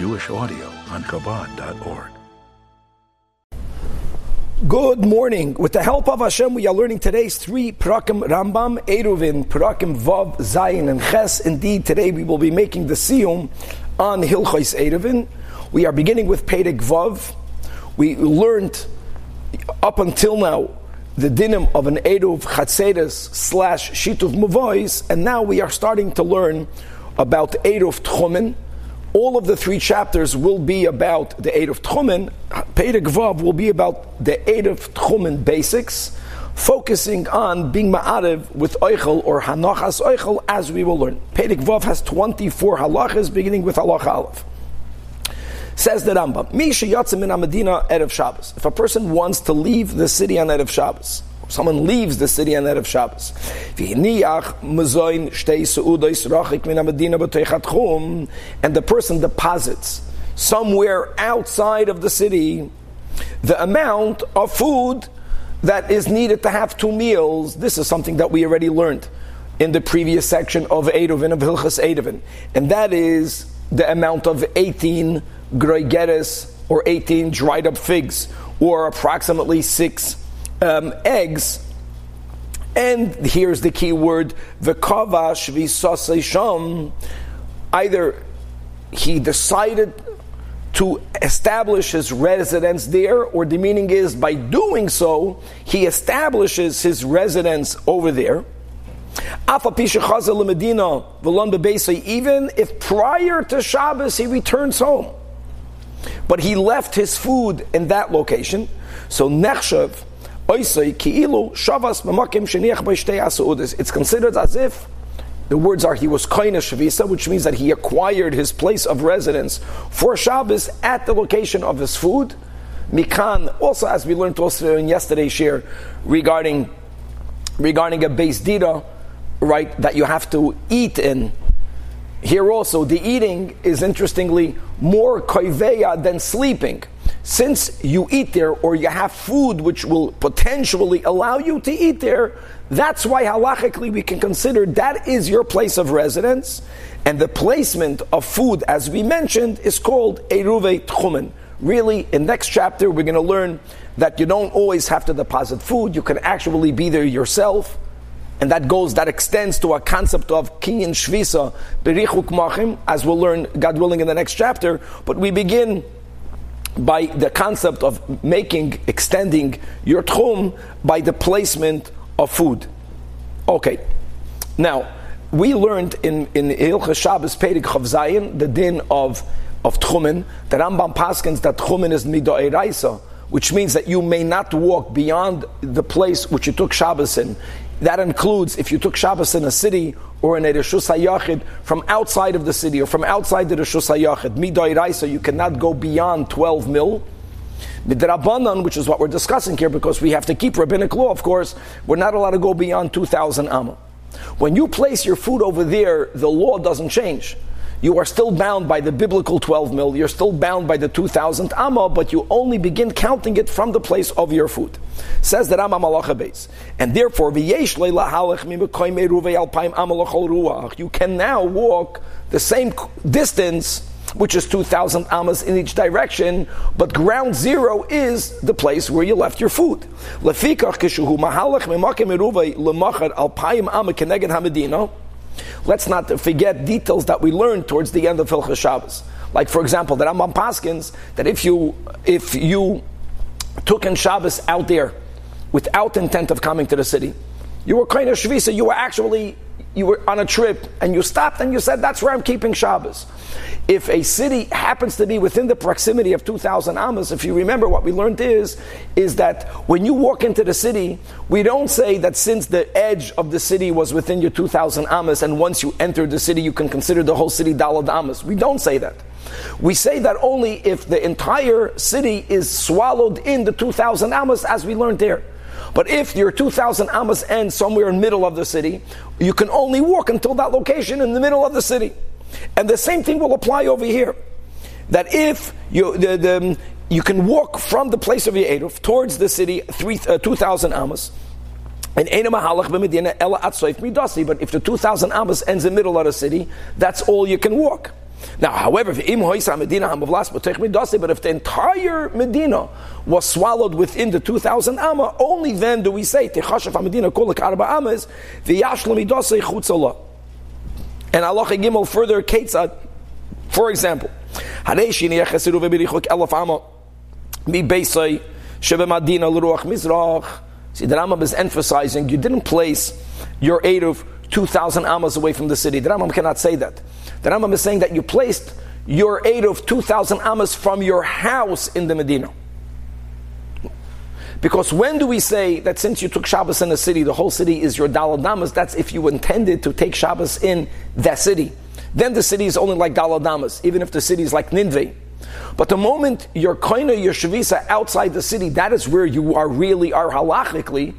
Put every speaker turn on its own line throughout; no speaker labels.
Jewish audio on Chabad.org.
Good morning. With the help of Hashem, we are learning today's three Prakim Rambam, Eruvin, Prakim Vav, Zayin, and Ches. Indeed, today we will be making the Siyum on Hilchos Eruvin. We are beginning with Perek Vav. We learned up until now the dinim of an Eruv Chatzeres slash Shituv Mavois, and now we are starting to learn about Eruv Tchumen. All of the three chapters will be about the Eruv Tchumen. Perek will be about the Eruv Tchumen basics, focusing on being ma'ariv with Eichel or Hanachas Eichel, as we will learn. Perek has 24 halachas, beginning with halacha Aleph. Says the Rambam, Misha Yatzim in Medina Erev Shabbos. If a person wants to leave the city on Erev Shabbos, someone leaves the city on Erev Shabbos, and the person deposits somewhere outside of the city the amount of food that is needed to have two meals, this is something that we already learned in the previous section of Eidovin, of Hilchas Eidovin, and that is the amount of 18 groigeres or 18 dried up figs or approximately six um, eggs. And here's the key word: v'kavash v'sasei Either he decided to establish his residence there, or the meaning is by doing so, he establishes his residence over there. Even if prior to Shabbos he returns home but he left his food in that location. So nechshav It's considered as if the words are he was koina shavisa, which means that he acquired his place of residence for Shabbos at the location of his food. Mikan, also as we learned also in yesterday's share regarding regarding a base dita, right, that you have to eat in here also, the eating is interestingly more koiveya than sleeping. Since you eat there or you have food which will potentially allow you to eat there, that's why halachically we can consider that is your place of residence. And the placement of food, as we mentioned, is called Eruve Tchumen. Really, in next chapter, we're going to learn that you don't always have to deposit food. You can actually be there yourself and that goes, that extends to a concept of kinyan shvisa, berichuk machim, as we'll learn, God willing, in the next chapter. But we begin by the concept of making, extending your tchum by the placement of food. Okay, now we learned in in Ilcha Shabbos Pedig Chavzayin the din of of tchumen. The Rambam paskins that tchumen is midoiraisa, which means that you may not walk beyond the place which you took Shabbos in that includes if you took Shabbos in a city or in a Rishus HaYachid from outside of the city or from outside the Rishus HaYachid, Midai Raisa, you cannot go beyond 12 mil. Midrabanan, which is what we're discussing here, because we have to keep rabbinic law, of course, we're not allowed to go beyond 2,000 amma. When you place your food over there, the law doesn't change you are still bound by the biblical 12 mil, you're still bound by the 2000 amma, but you only begin counting it from the place of your food. Says the Rama Malacha base. And therefore, you can now walk the same distance which is 2,000 amas in each direction, but ground zero is the place where you left your food. Let's not forget details that we learned towards the end of Hilchas Shabbos. Like, for example, the Rambam Paskins, that if you, if you took in Shabbos out there without intent of coming to the city, you were kind of shvisa, you were actually, you were on a trip, and you stopped and you said, that's where I'm keeping Shabbos if a city happens to be within the proximity of 2,000 amas, if you remember what we learned is, is that when you walk into the city, we don't say that since the edge of the city was within your 2,000 amas, and once you enter the city, you can consider the whole city dalad amas. We don't say that. We say that only if the entire city is swallowed in the 2,000 amas, as we learned there. But if your 2,000 amas ends somewhere in the middle of the city, you can only walk until that location in the middle of the city. And the same thing will apply over here. That if you, the, the, you can walk from the place of your Eruv towards the city, three, uh, 2,000 amas, and but if the 2,000 amas ends in the middle of the city, that's all you can walk. Now, however, but if the entire Medina was swallowed within the 2,000 amma, only then do we say, Medina arba amas, chutzala. And Allah Gimel further Ketzad, uh, for example, See, the Rambam is emphasizing you didn't place your aid of 2,000 amas away from the city. The Rambam cannot say that. The Rambam is saying that you placed your of 2,000 amas from your house in the Medina. Because when do we say that since you took Shabbos in a city, the whole city is your daladamas? That's if you intended to take Shabbos in that city. Then the city is only like daladamas, even if the city is like Ninveh. But the moment you're koina your shavisa outside the city, that is where you are really are halachically.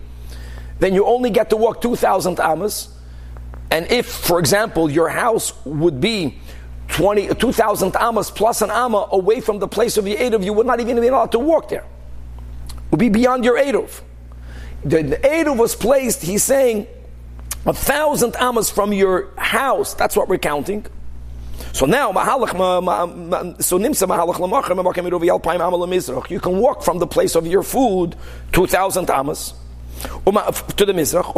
Then you only get to walk two thousand amas. And if, for example, your house would be 20, 2,000 amas plus an amma away from the place of your Eidov, you would not even be allowed to walk there. Would be beyond your Eidov. The, the Eidov was placed, he's saying, a thousand amas from your house. That's what we're counting. So now, so you can walk from the place of your food 2,000 amas to the Mizrach.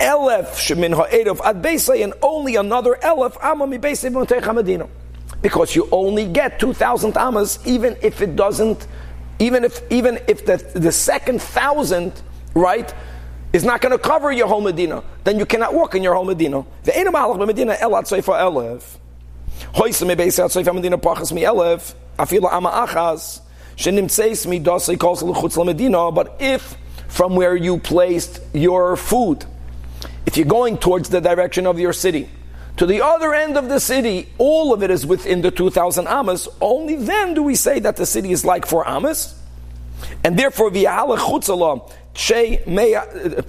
Elef shemin ha'edav ad and only another elef amma mi medina. Because you only get 2,000 amas, even if it doesn't, even if, even if the, the second thousand, right, is not going to cover your whole Medina, then you cannot walk in your whole Medina. The Eina Malach Medina elat Seifa Elef. Hoyse me Beis Seifa Medina Pachas mi Elef. Afila Ama Achas. Shenimtseis mi Dosei Kos L'chutz Medina. But if from where you placed your food, if you're going towards the direction of your city, to the other end of the city, all of it is within the 2,000 amas, only then do we say that the city is like four amas. And therefore, v'yahalach chutzala, uh,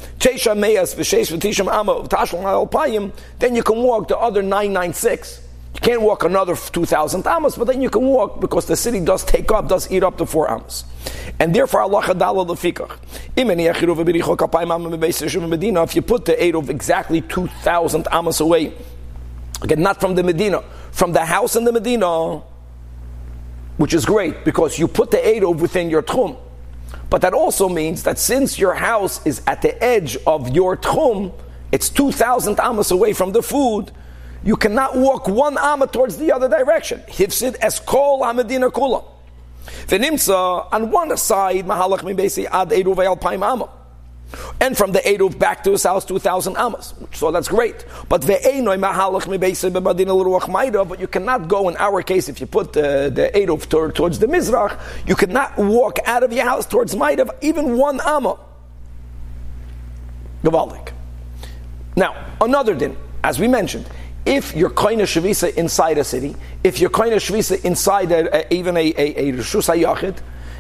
then you can walk the other 996. You can't walk another 2,000 amas, but then you can walk because the city does take up, does eat up the four amas. And therefore, Allah chadala lefikach. If you put the eight of exactly 2,000 amas away, again, not from the Medina, from the house in the Medina, which is great because you put the of within your tchum. But that also means that since your house is at the edge of your tchum, it's 2,000 amas away from the food, you cannot walk one amma towards the other direction. Hifsid eskol hamadina kula. V'nimsa on one side mahalach mibesi ad eruv alpaim amma. And from the Eruv back to his house, 2,000 amas. So that's great. But but you cannot go, in our case, if you put the, the Eruv toward, towards the Mizrach, you cannot walk out of your house towards maida, even one amma. Gavaldik. Now, another din, as we mentioned, if you're of shavisa inside a city, if you're of shavisa inside a, a, even a, a, a Rishus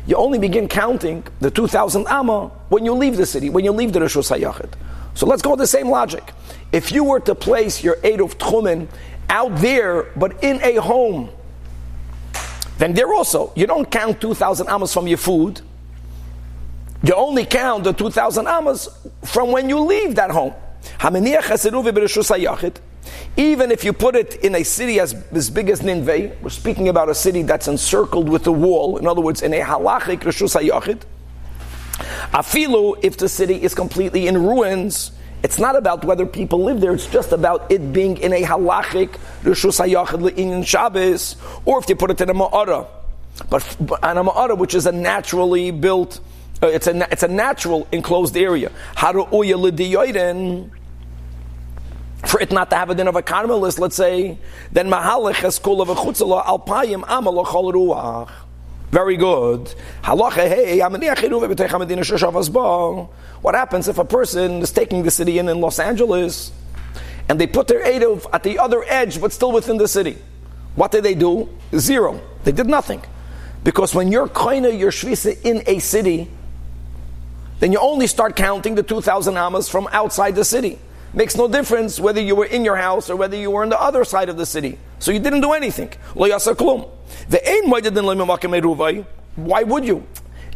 you only begin counting the 2,000 Amma when you leave the city, when you leave the Rishus HaYachid. So let's go with the same logic. If you were to place your Eid of Tchumen out there, but in a home, then there also, you don't count 2,000 Ammas from your food. You only count the 2,000 Ammas from when you leave that home. Even if you put it in a city as, as big as Ninveh, we're speaking about a city that's encircled with a wall, in other words, in a halachic Rishus HaYachid, afilu, if the city is completely in ruins, it's not about whether people live there, it's just about it being in a halachic Rishus HaYachid in Shabbos, or if you put it in a Ma'ara. But, but a Ma'ara, which is a naturally built, uh, it's, a, it's a natural enclosed area. Haru'uya l'diyoiden, for it not to have a din of a carmelist, let's say, then mahalech has kol of a chutzala alpayim amal chol ruach. Very good. Halacha hey, What happens if a person is taking the city in in Los Angeles and they put their Eidov at the other edge but still within the city? What did they do? Zero. They did nothing. Because when you're koina your shvisa in a city, then you only start counting the 2,000 amas from outside the city. Makes no difference whether you were in your house or whether you were on the other side of the city. So you didn't do anything. Why would you?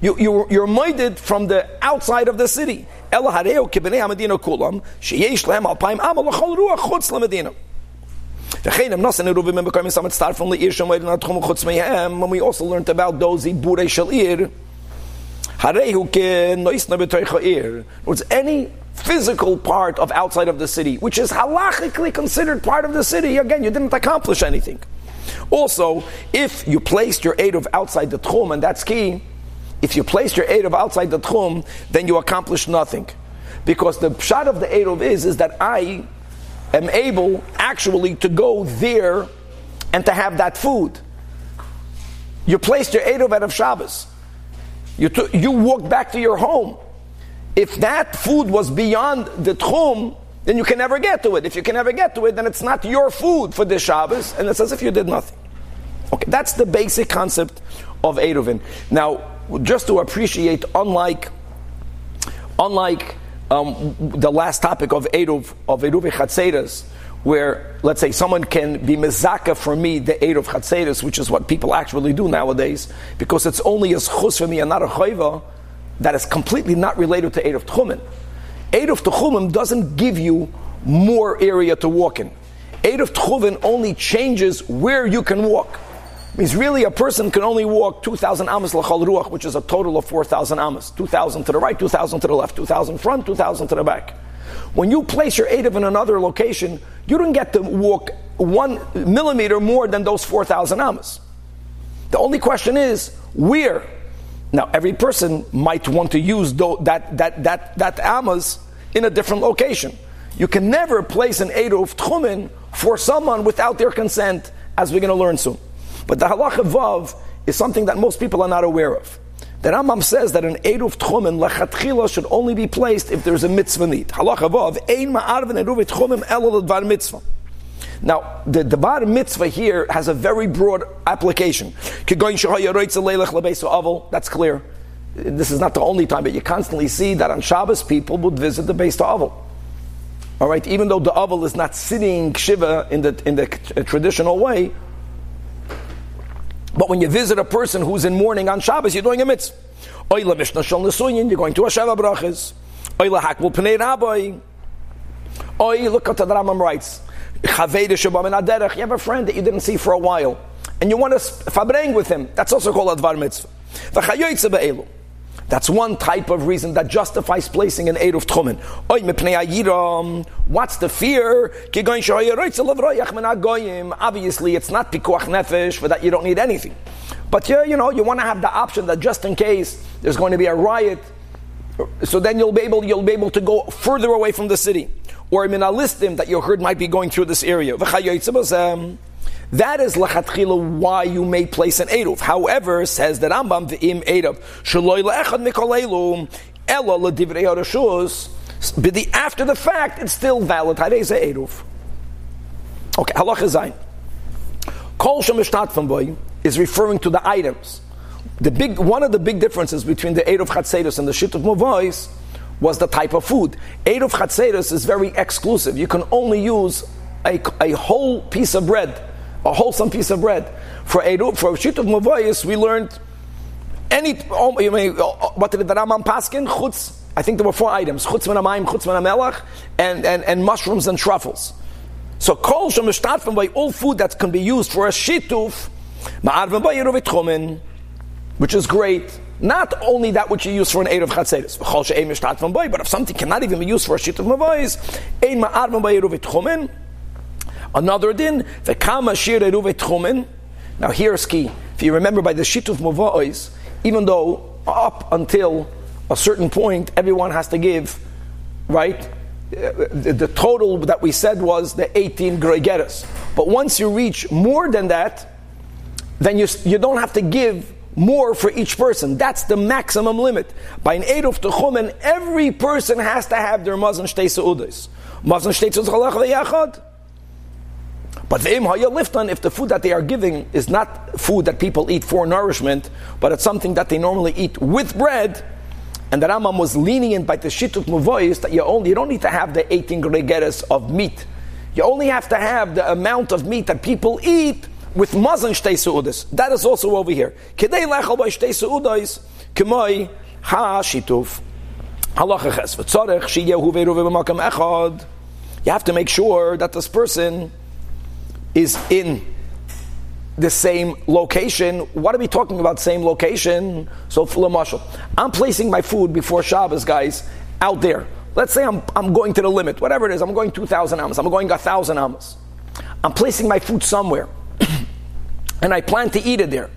You, you, you're minded from the outside of the city. When we also learned about those Ibure Shalir, Harehu noisna any physical part of outside of the city, which is halachically considered part of the city. Again, you didn't accomplish anything. Also, if you placed your aid of outside the tchum, and that's key, if you placed your aid of outside the tchum, then you accomplished nothing. Because the shot of the aid of is, is that I am able actually to go there and to have that food. You placed your aid of out of Shabbos. You, you walked back to your home. If that food was beyond the tchum, then you can never get to it. If you can never get to it, then it's not your food for this Shabbos, and it's as if you did nothing. Okay, that's the basic concept of Eruvin. Now, just to appreciate, unlike, unlike um, the last topic of Eruv, of Eruv Chatzeres, where, let's say, someone can be mezaka for me the Eruv Chatzeres, which is what people actually do nowadays, because it's only a chus for me and not a chayva, that is completely not related to Eruv Tchumen. Eruv Tchumim doesn't give you more area to walk in. Eruv Tchuvin only changes where you can walk It means really a person can only walk 2,000 amas lachal ruach, which is a total of 4,000 amas. 2,000 to the right, 2,000 to the left, 2,000 front, 2,000 to the back. When you place your Edav in another location, you don't get to walk one millimeter more than those 4,000 amas. The only question is, where? Now, every person might want to use that, that, that, that amas in a different location. You can never place an Edav Tchumen for someone without their consent, as we're going to learn soon. But the halacha vav is something that most people are not aware of. The Rambam says that an Eruv Tchumen lechatchila should only be placed if there's a mitzvah need. Halacha vav, ein ma'arvin Eruv Tchumen dvar mitzvah. Now, the Devar mitzvah here has a very broad application. That's clear. This is not the only time, but you constantly see that on Shabbos people would visit the base to Aval. All right, even though the Aval is not sitting Shiva in the, in the traditional way, but when you visit a person who's in mourning on Shabbos, you're doing a mitzvah. You're going to a Sheva Brachas. Oy, look what the Rambam writes. You have a friend that you didn't see for a while, and you want to fabreng with him. That's also called Advar Mitzvah. That's one type of reason that justifies placing an Eruv Tchumen. What's the fear? Obviously, it's not Pikuach Nefesh, for that you don't need anything. But you, you know, you want to have the option that just in case there's going to be a riot, so then you'll be able, you'll be able to go further away from the city. Or in a listim that you heard might be going through this area. That is lachatchila why you may place an eruv. However, says the Rambam v'im eruv shaloi leechad mikolelum elo ledivrei harashus. But the after the fact, it's still valid. Harei eruv. Okay, halacha zayin. Kol shemishtat boy is referring to the items. The big one of the big differences between the eruv chatzedos and the shit of mavois was the type of food. Eruv chatzedos is very exclusive. You can only use a, a whole piece of bread a wholesome piece of bread. For Eru, for Shit of Mavayis, we learned any, oh, mean, oh, oh, what did the Rambam Paskin? Chutz, I think there were four items, chutz minamayim, chutz minamelach, and, and, and mushrooms and truffles. So kol shem from by all food that can be used for a shituf, ma'arvim by yerovit which is great. Not only that which you use for an aid of but if something cannot even be used for a shit of yerovit Another din, the kama shir. Now here's key. If you remember by the shituf mava'is, even though up until a certain point everyone has to give, right? The, total that we said was the 18 gregeres. But once you reach more than that, then you, you don't have to give more for each person. That's the maximum limit. By an Eruv Techumen, every person has to have their Mazan Shtei Se'udis. Mazan Shtei Se'udis but the imhaya liftan, if the food that they are giving is not food that people eat for nourishment, but it's something that they normally eat with bread, and the Rambam was lenient by the shitut muvois that you only you don't need to have the 18 gregeres of meat. You only have to have the amount of meat that people eat with mazan shtei su'udas. That is also over here. Kedei lechal by shtei su'udas, kemoi ha shituf. Halacha ches v'tzorech sheyehu ve'eruv b'makam echad. You have to make sure that this person is in the same location. What are we talking about? Same location. So, Marshall, I'm placing my food before Shabbos, guys, out there. Let's say I'm, I'm going to the limit, whatever it is. I'm going 2,000 amos. I'm going 1,000 amos. I'm placing my food somewhere, and I plan to eat it there.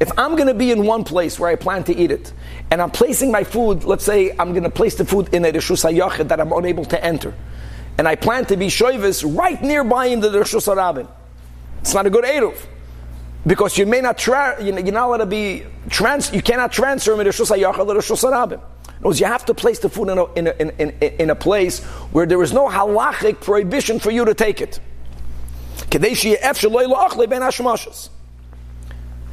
If I'm going to be in one place where I plan to eat it, and I'm placing my food, let's say I'm going to place the food in a Rishus HaYachid that I'm unable to enter, and I plan to be Shoivis right nearby in the Rishus HaRabin, it's not a good Eruv. Because you may not, tra- you're not allowed to be, trans- you cannot transfer from Rishus HaYachid to Rishus HaRabin. Knows you have to place the food in a, in, a, in, in, in a place where there is no halachic prohibition for you to take it.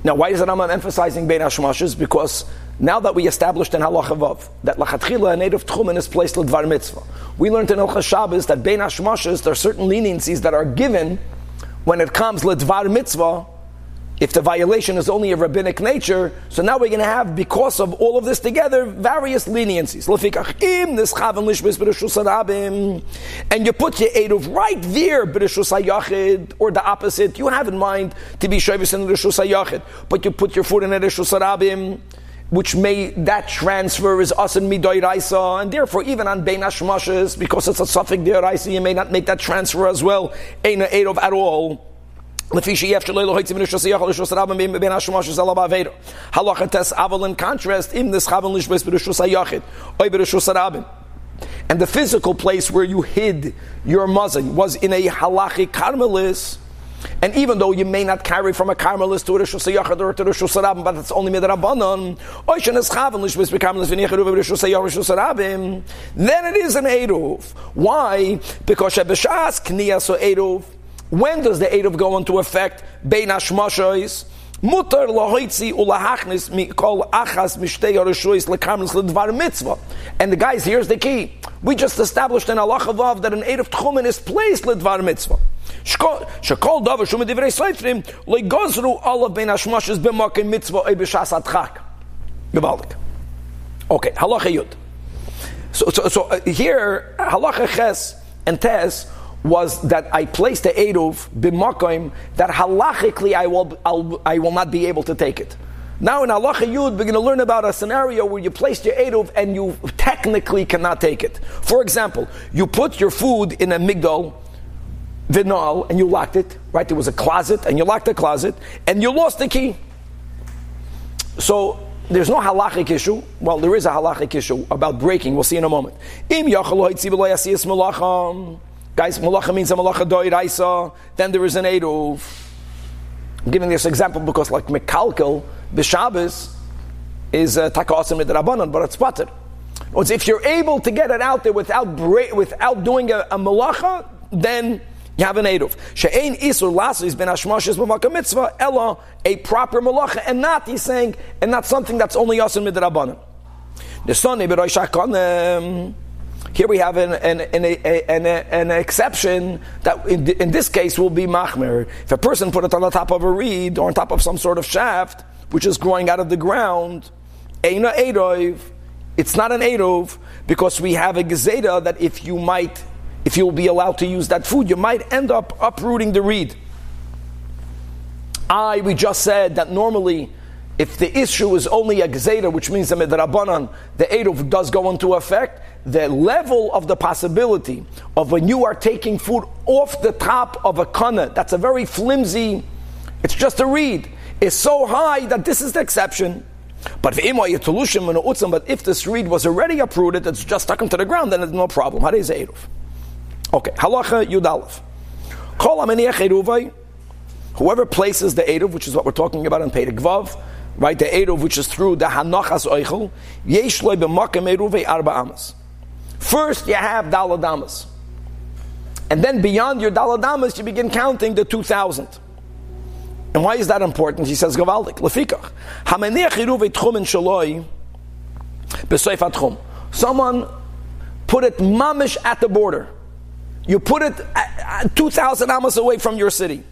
Now, why is it I'm emphasizing Bein Hashmashas? Because now that we established in Halacha Vav that Lachatchila, a native Tchumen, is placed Ledvar Mitzvah. We learned in Ilcha Shabbos that Bein Hashmashas, there are certain leniencies that are given when it comes Ledvar Mitzvah, if the violation is only of rabbinic nature, so now we're going to have, because of all of this together, various leniencies. And you put your Eruv right there, or the opposite. You have in mind to be Shavis in Rishus but you put your foot in Rishus which may that transfer is us and midoy raisa, and therefore even on bein hashmashes, because it's a suffix raisa, you may not make that transfer as well. Ain't a at all. Halacha tes aval in contrast im this chavan lishbes b'rishus hayachid oy b'rishus harabim. And the physical place where you hid your muzzin was in a halachic karmelis. And even though you may not carry from a karmelis to a rishus hayachid or to rishus harabim, but it's only midrabanan oy shenes chavan lishbes b'karmelis v'nicheru b'rishus hayachid harabim. Then it is an eruv. Why? Because shebeshas knias or eruv when does the Eruv go into effect? Bein Hashmashos. Mutar lahoitzi ulahachnis mikol achas mishtei yorishois lekarmlis ledvar mitzvah. And the guys, here's the key. We just established in Allah Chavav that an Eruv Tchumen is placed ledvar mitzvah. Shekol davar divrei seifrim legozru olav bein hashmashos b'makim mitzvah oi b'shas atchak. Gewaldig. Okay, yud. So, so, so uh, here, halacha ches and tes was that I placed the Eruv b'makoim that halachically I will, I'll, I will not be able to take it. Now in Halacha Yud, we're going to learn about a scenario where you placed your Eruv and you technically cannot take it. For example, you put your food in a migdal, vinal, and you locked it, right? There was a closet, and you locked the closet, and you lost the key. So, there's no halachic issue. Well, there is a halachic issue about breaking. We'll see in a moment. Guys, malacha means a malacha doiraisa, then there is an eruv. I'm giving this example because, like Mekalkel, B'Shabbos is uh, takasim midrabanan, but it's pater. If you're able to get it out there without bra- without doing a, a malacha, then you have an eruv. She'ein isur lasis ben hashmashes b'makam mitzvah ella a proper malacha, and not he's saying, and not something that's only yasim midrabanan. The son here we have an, an, an, an, an exception that in, in, this case will be machmer. If a person put it on the top of a reed or on top of some sort of shaft, which is growing out of the ground, Eina it's not an Eidov because we have a Gezeda that if you might, if you'll be allowed to use that food, you might end up uprooting the reed. I, we just said that normally if the issue is only a gzeda, which means the midrabanan, the eruv does go into effect, the level of the possibility of when you are taking food off the top of a kana, that's a very flimsy, it's just a reed, is so high that this is the exception. But if this reed was already uprooted, it's just stuck into the ground, then it's no problem. How is eruv? Okay, halacha yudalef. Whoever places the eruv, which is what we're talking about in Perek Vav, right? The Eruv, which is through the Hanochas Oichel, Yesh loy b'makem arba amas. First, you have daladamas. And then beyond your daladamas, you begin counting the 2,000. And why is that important? He says, Gavaldik, lefikach. Shaloi. Someone put it mamish at the border. You put it 2,000 amas away from your city.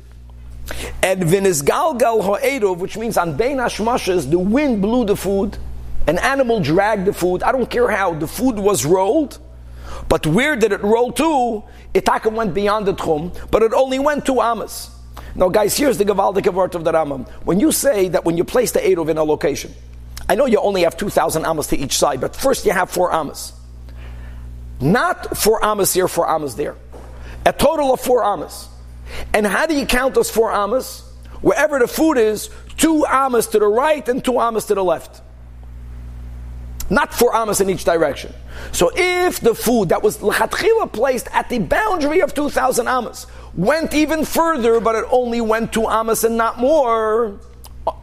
And vinisgalgal ha'erov, which means on bein hashmashes, the wind blew the food An animal dragged the food. I don't care how. The food was rolled. But where did it roll to? Itaka went beyond the tchum, but it only went two amas. Now, guys, here's the Gavaldik word of the Rambam. When you say that when you place the Eruv in a location, I know you only have 2,000 amas to each side, but first you have four amas. Not four amas here, four amas there. A total of four amas. And how do you count those four amas? Wherever the food is, two amas to the right and two amas to the left. Not four amas in each direction. So if the food that was lechatchila placed at the boundary of 2,000 amas went even further, but it only went two amas and not more,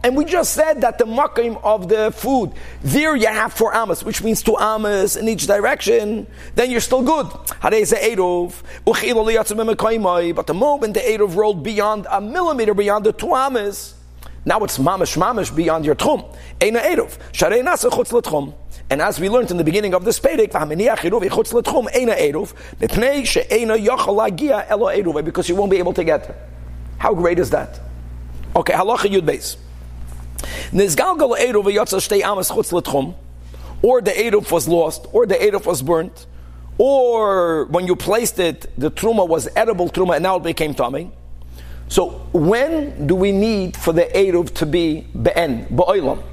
and we just said that the makim of the food, there you have four amas, which means two amas in each direction, then you're still good. But the moment the Eidov rolled beyond a millimeter beyond the two amas, now it's mamish mamish beyond your tchum. Eina Eidov. Sharei nasa chutz. And as we learned in the beginning of this Perek, because you won't be able to get there. How great is that? Okay, halacha yud beis. Nizgalgal Eruv yotza shtei amas chutz or the Eruv was lost, or the Eruv was burnt, or when you placed it, the truma was edible truma and now it became tummy. So when do we need for the Eruv to be be'en, ba'olam?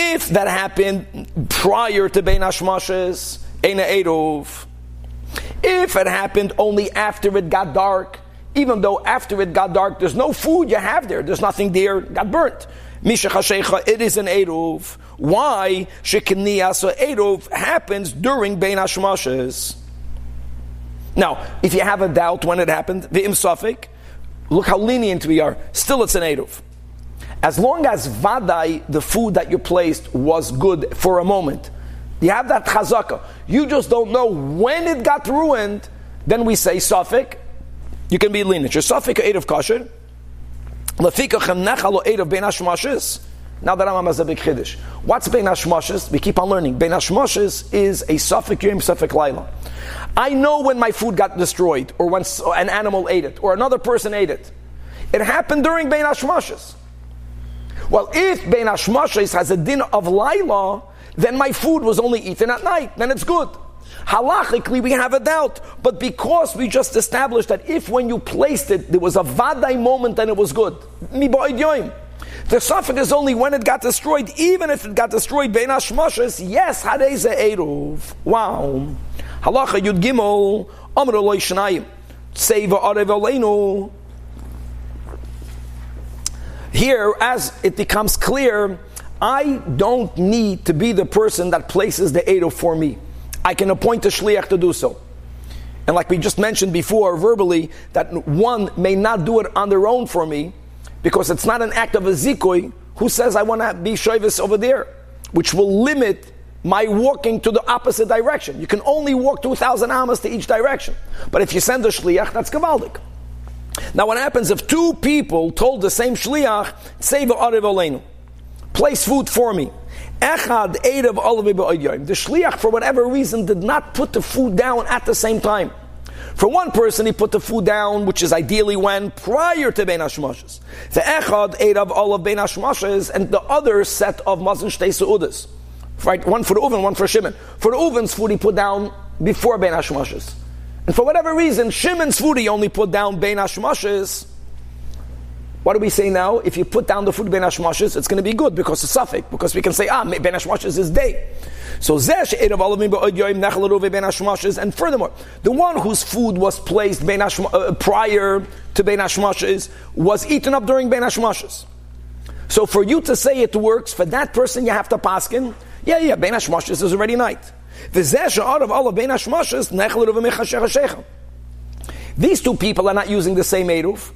If that happened prior to Bein Hashmashes, Eina Eruv. If it happened only after it got dark, even though after it got dark, there's no food you have there, there's nothing there, got burnt. Misha it is an Eruv. Why? Shekiniyasa Eruv happens during Bein Hashmashes. Now, if you have a doubt when it happened, the Sufik, look how lenient we are. Still, it's an Eruv. As long as vadai, the food that you placed, was good for a moment, you have that chazaka. You just don't know when it got ruined. Then we say safik. You can be lenient. Your safik eight of kosher. Lefikachem nechalo eight of ben hashmashes. Now that I'm a big chiddush. What's ben hashmashes? We keep on learning. Ben hashmashes is a safik yom safik laila. I know when my food got destroyed, or when an animal ate it, or another person ate it. It happened during ben hashmashes. Well, if Ben Hashmashes has a din of Laila, then my food was only eaten at night, then it's good. Halachically, we have a doubt, but because we just established that if when you placed it, there was a vaday moment, then it was good. The suffix is only when it got destroyed, even if it got destroyed, Ben Hashmashes, yes, Hadeza Eruv. Wow. Halacha Yud Gimel, Amr Eloi. Seva Arev Aleinu. Here, as it becomes clear, I don't need to be the person that places the Edo for me. I can appoint a Shliach to do so. And like we just mentioned before verbally, that one may not do it on their own for me because it's not an act of a zikoi who says I want to be shoivis over there, which will limit my walking to the opposite direction. You can only walk 2,000 amas to each direction. But if you send a shliach, that's gavaldik. Now, what happens if two people told the same shliach, "Save arev oleinu, place food for me"? Echad erev olav The shliach, for whatever reason, did not put the food down at the same time. For one person, he put the food down, which is ideally when prior to Ben Hashmoshes. The echad erev olav Ben Hashmoshes, and the other set of mazon shtei seudas. Right, one for Reuven, one for Shimon. For Reuven's food, he put down before Ben Hashmoshes. And for whatever reason, Shimon's food only put down Bein Hashmashes. What do we say now? If you put down the food Bein Hashmashes, it's going to be good because it's suffix. Because we can say, ah, Bein Hashmashes is day. So Zesh Erev Alavim Be'od Ben Hashmashes. And furthermore, the one whose food was placed ben uh, prior to Bein Hashmashes was eaten up during Bein Hashmashes. So for you to say it works, for that person you have to paskin, yeah, yeah, Bein Hashmashes is already night. These two people are not using the same Eruv.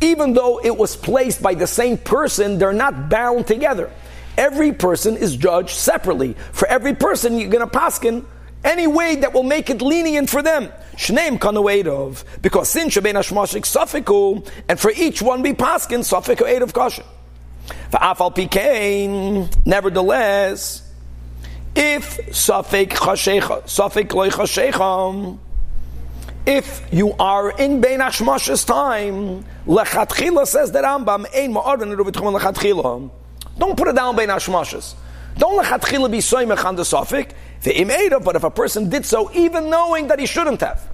Even though it was placed by the same person, they're not bound together. Every person is judged separately. For every person, you're going to paskin any way that will make it lenient for them. Shneim kanu Because sin sheben hashmashik sufiku, and for each one be paskin sufiku edav kasha. For afal pikein, nevertheless, if Safek Chashecha, Safek Loy Chashecha, if you are in Bein Hashmash's time, Lechatchila says that Rambam, Ein Ma'arvin Ruvitchum Lechatchila. Don't put it down Bein Hashmash's. Don't lechatchila be soymech on the suffix. The im but if a person did so, even knowing that he shouldn't have,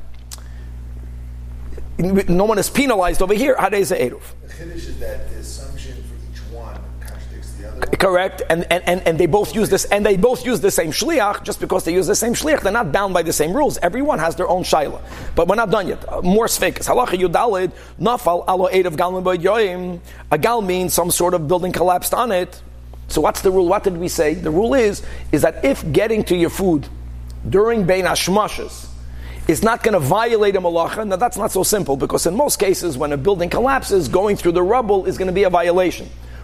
no one is penalized over here. Hadei ze eruv.
The chiddush is that the assumption for each one contradicts the other one.
Correct, and, and, and, and they both use this, and they both use the same shliach. Just because they use the same shliach, they're not bound by the same rules. Everyone has their own shaila. But we're not done yet. Uh, more sfekas. Halacha yudalid nafal alo eid of galman yoim. A gal means some sort of building collapsed on it. So what's the rule? What did we say? The rule is is that if getting to your food during bein hashmashes is not going to violate a malacha, now that's not so simple because in most cases when a building collapses, going through the rubble is going to be a violation.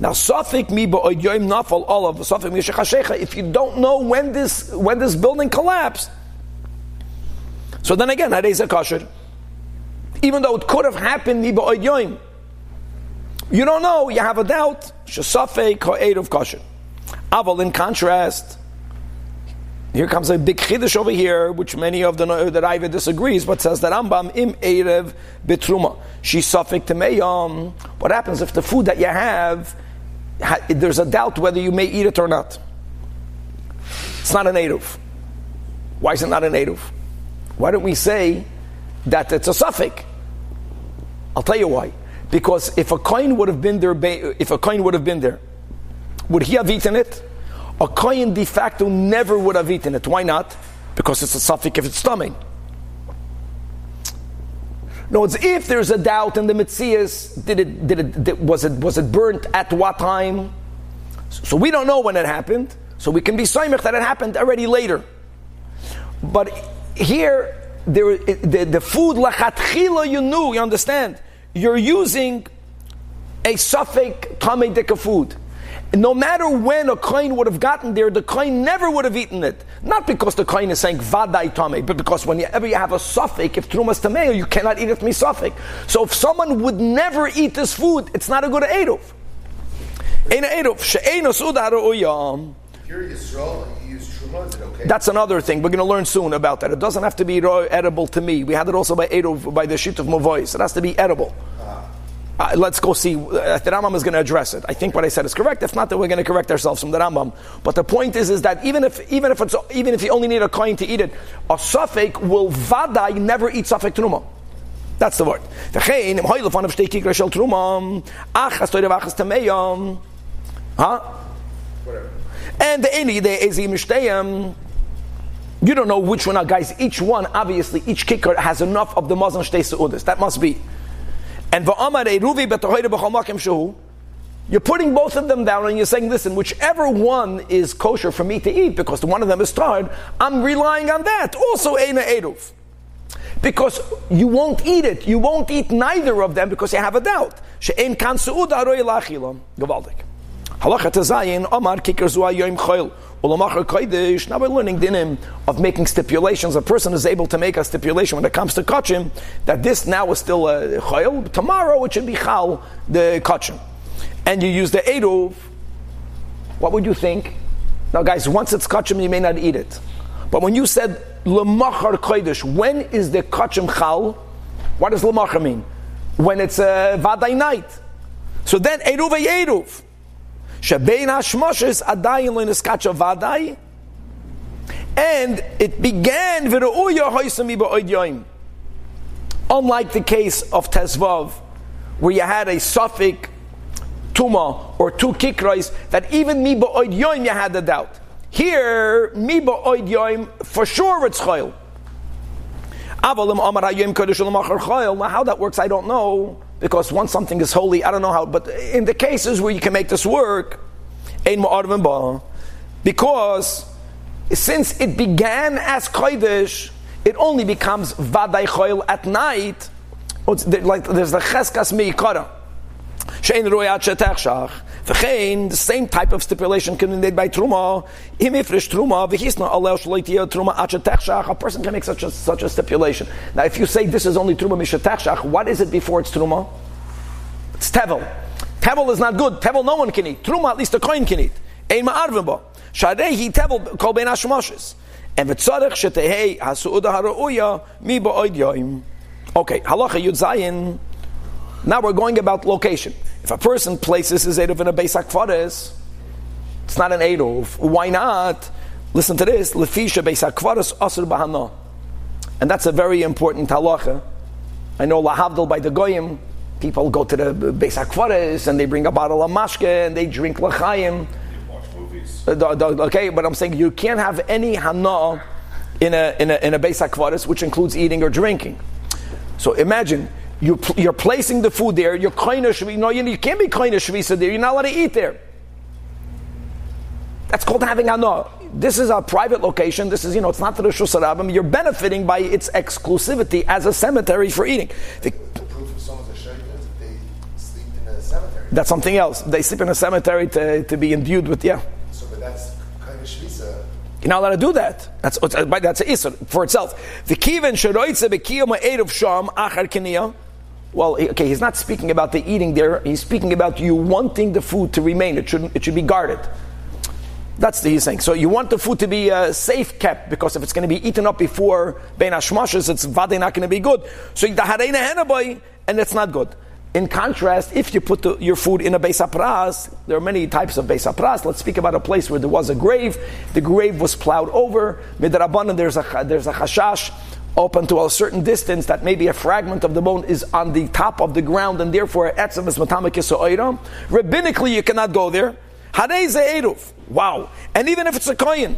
Now, Safik mi nafal of Safik If you don't know when this when this building collapsed, so then again, hadei a kosher. Even though it could have happened mi you don't know. You have a doubt. Shesafek ha'ed of kosher. Aval, in contrast, here comes a big chiddush over here, which many of the that Iva disagrees, but says that Rambam im erev betruma. She suffik to meyam. What happens if the food that you have, there's a doubt whether you may eat it or not? It's not a native. Why is it not a native? Why don't we say that it's a suffik? I'll tell you why. Because if a coin would have been there, if a coin would have been there, would he have eaten it? A kohen de facto never would have eaten it. Why not? Because it's a suffix of its stomach. No, it's if there's a doubt in the mitzias, did it, did it, did, was it, was it burnt at what time? So we don't know when it happened. So we can be soymich that it happened already later. But here, there, the, the food lachatchila you knew, you understand? You're using a suffix tamei food no matter when a coin would have gotten there, the coin never would have eaten it. Not because the coin is saying vadai tame, but because whenever you have a suffix, if trumas tamei, you cannot eat it from suffix. So if someone would never eat this food, it's not a good eruv. Ein eruv she'ein osudar uyam. That's another thing. We're going to learn soon about that. It doesn't have to be edible to me. We had it also by by the sheet of Mavois. It has to be edible. Uh, let's go see. Uh, the Rambam is going to address it. I think what I said is correct. If not, then we're going to correct ourselves from the Rambam. But the point is, is that even if even if it's even if you only need a coin to eat it, a suffix will vadai never eat suffix truma. That's the word. Huh? And the any the ezim You don't know which one are guys. Each one, obviously, each kicker has enough of the Muslim shtei seudas. That must be. And ruvi you're putting both of them down and you're saying, listen, whichever one is kosher for me to eat, because one of them is starred, I'm relying on that. Also, Eina Eruv. Because you won't eat it. You won't eat neither of them because you have a doubt. She'en kan su'uda aroi la'achila. Gewaldig. Halacha tezayin, Omar kikar zu'a yoim choyl. Now we're learning dinim of making stipulations. A person is able to make a stipulation when it comes to kachim that this now is still uh, a chayil. Tomorrow it should be chal the kachim, and you use the eruv. What would you think? Now, guys, once it's kachim, you may not eat it. But when you said lemachar kodesh, when is the kachim chal? What does lemachar mean? When it's a vaday night. So then eruv eruv. Shebein Hashmoshes Adayin Leiniskacha Vadai. And it began V'ra'uya Hoysami Ba'oid Unlike the case of Tezvav, where you had a suffix tuma or two kikrais, that even mi ba'oid yoim you had the doubt. Here, mi ba'oid yoim, for sure it's chayil. How that works, I don't know, because once something is holy, I don't know how, but in the cases where you can make this work, because since it began as Kodesh, it only becomes Vaday Choil at night. Like there's the Cheskas Meikara. Shein shetachshach. V'chein, the same type of stipulation can be made by truma. Im ifresh truma, v'hisna alel shloitia truma at shetachshach. A person can make such a, such a stipulation. Now, if you say this is only truma mishetachshach, what is it before it's truma? It's tevel. Tevel is not good. Tevel no one can eat. Truma, at least a coin can eat. Ein ma'arvim ba. Sharehi tevel kol ben hashmoshes. And v'tzarech shetehei hasu'uda hara'uya mi ba'oid yoim. Okay, halacha yud zayin. Now we're going about location. If a person places his Eruv in a Beis HaKvares, it's not an Eruv. Why not? Listen to this. Lefisha Beis HaKvares Asr Bahana. And that's a very important halacha. I know Lahavdil by the Goyim, people go to the Beis HaKvares and they bring a bottle of mashke and they drink L'chaim. The- Okay, but I'm saying you can't have any hana in a, in a, in a Beis HaKvares, which includes eating or drinking. So imagine you pl- you're placing the food there. You're kind of no, you, you can't be kind of shvisa there. You're not allowed to eat there. That's called having hana. This is a private location. This is you know it's not the Rosh Hashanah. You're benefiting by its exclusivity as a cemetery for eating. The-
The proof of someone's a shaykhs if they sleep in a cemetery.
that's something else. They sleep in a cemetery to, to be imbued with yeah.
So, but that's kind of shvisa.
You're not allowed to do that. That's that's a isur for itself. The kiven sheroitze bekiyama eid of sham achar kiniya. Well, okay, he's not speaking about the eating there. He's speaking about you wanting the food to remain. It should it should be guarded. That's the he's saying. So you want the food to be uh, safe kept because if it's going to be eaten up before bein hashmashes, it's vade not going to be good. So the hareina henaboy, and it's not good. In contrast, if you put the, your food in a beis hapras, there are many types of beis hapras. Let's speak about a place where there was a grave. The grave was plowed over. Midrabanan, there's a there's a chashash open to a certain distance that maybe a fragment of the bone is on the top of the ground and therefore etzem is matamak yisoiram. Rabbinically, you cannot go there. Wow. And even if it's a kohen.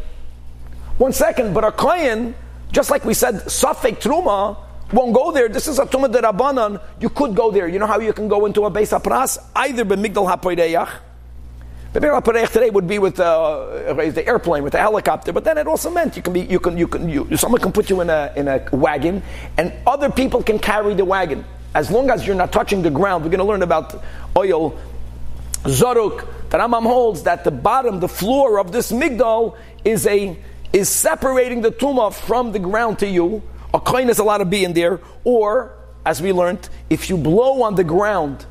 One second, but a kohen, just like we said, safek truma, won't go there. This is a truma de rabbanan. You could go there. You know how you can go into a beis hapras? Either b'migdal hapoideyach. The hapoideyach today would be with uh, the airplane, with the helicopter. But then it also meant you can be, you can, you can, you, someone can put you in a in a wagon, and other people can carry the wagon as long as you're not touching the ground. We're going to learn about oil Zaruk, the Rambam holds that the bottom, the floor of this migdal is a is separating the tumah from the ground to you. A coin is allowed to be in there, or as we learned, if you blow on the ground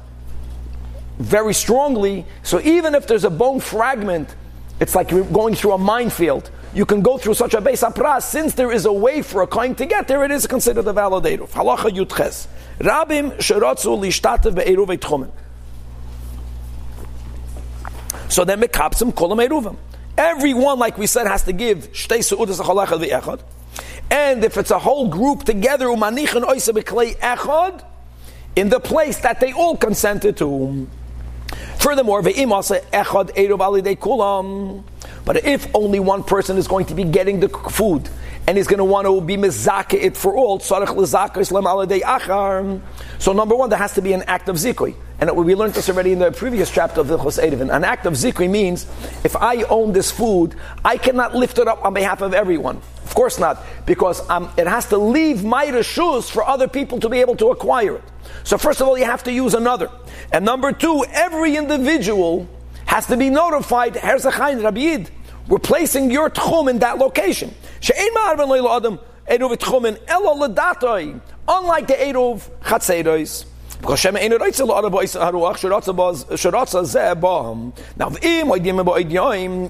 very strongly, so even if there's a bone fragment, it's like you're going through a minefield. You can go through such a beis hapras. Since there is a way for a coin to get there, it is considered a valid eruv. Halacha yutches. Rabim sheratzu lishtatev be'eruv eitchomen. So then mekapsim kolam eruvim. Everyone, like we said, has to give shtei seudas achalachad ve'echad. And if it's a whole group together, umanichin oisa beklei echad, in the place that they all consented to. Furthermore. But if only one person is going to be getting the food, and is going to want to be mezake it for all. So number one, there has to be an act of zikui. And we learned this already in the previous chapter of the Chos An act of zikui means if I own this food, I cannot lift it up on behalf of everyone. Of course not, because um, it has to leave my reshus for other people to be able to acquire it. So first of all, you have to use another. And number two, every individual has to be notified, Herzachayin Rabbi we're placing your tchum in that location. Unlike the eruv chatzeiros. Now,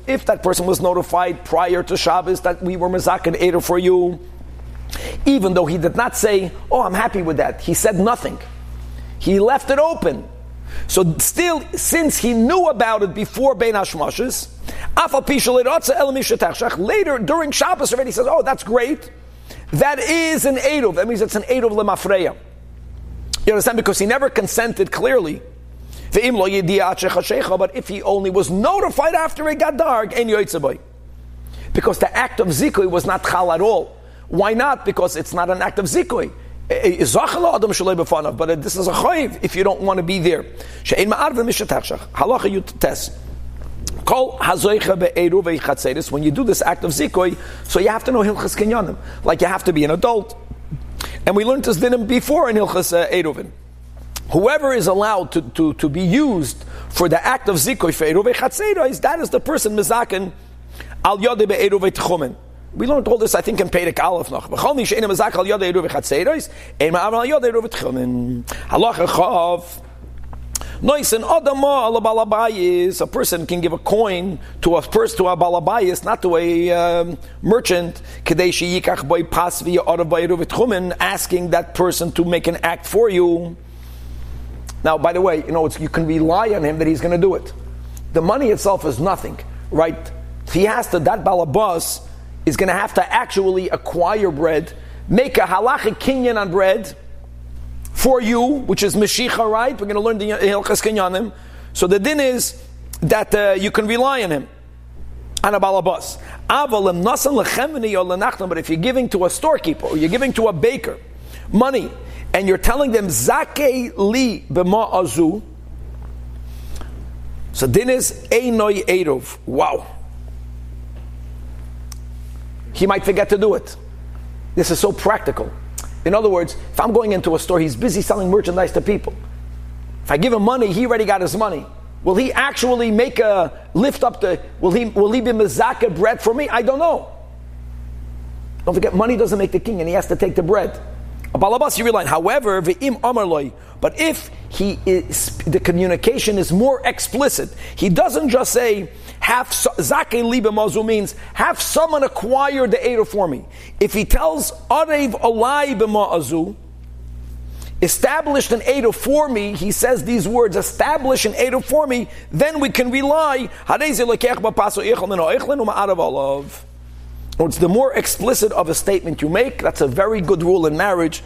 if that person was notified prior to Shabbos that we were mezak and eruv for you, even though he did not say, "Oh, I'm happy with that," he said nothing. He left it open. So still, since he knew about it before Bein Hashmashes, later during Shabbos already says, "Oh, that's great." That is an eruv. That means it's an eruv lemafreya. You understand? Because he never consented clearly. But if he only was notified after it got dark, because the act of zikui was not chal at all. Why not? Because it's not an act of zikui. But this is a chayiv if you don't want to be there. Halacha be'eru ve'chatzeris. When you do this act of zikoi, so you have to know hilchas kinyanim. Like you have to be an adult. And we learned this dinim before in hilchas uh, eruvin. whoever is allowed to, to, to be used for the act of zikoy for Eruv Chatzeros, that is the person mizaken al yode be'eruv tchumen. We learned all this, I think, in Perek Aleph noch. V'chol mi she'ena mezak al yode eruv chatzeros, ein ma'av al yode eruv tchumen. Halacha chav. Nice and adama balabayis. A person can give a coin to a person to a balabayis, not to a um, merchant. Kadei sheyikach boy pas via odav asking that person to make an act for you. Now, by the way, you know you can rely on him that he's going to do it. The money itself is nothing, right? He has to, that balabas is going to have to actually acquire bread, make a halachic kinyan on bread for you, which is Meshicha, right? We're going to learn the Hilchas Kinyanim. So the din is that uh, you can rely on him. But if you're giving to a storekeeper or you're giving to a baker money and you're telling them, Zake li b'ma azu, so din is Einoi Erov. Wow he might forget to do it. This is so practical. In other words, if I'm going into a store, he's busy selling merchandise to people. If I give him money, he already got his money. Will he actually make a lift up the? Will he will he be mezaka bread for me? I don't know. Don't forget, money doesn't make the king, and he has to take the bread. Balabas you rely. However, amarloi. But if he is, the communication is more explicit, he doesn't just say have zake liba mazu means have someone acquire the Edo for me. If he tells arev alai b'ma'azu, established an Edo for me, he says these words, establish an Edo for me, then we can rely, it's the more explicit of a statement you make, that's a very good rule in marriage.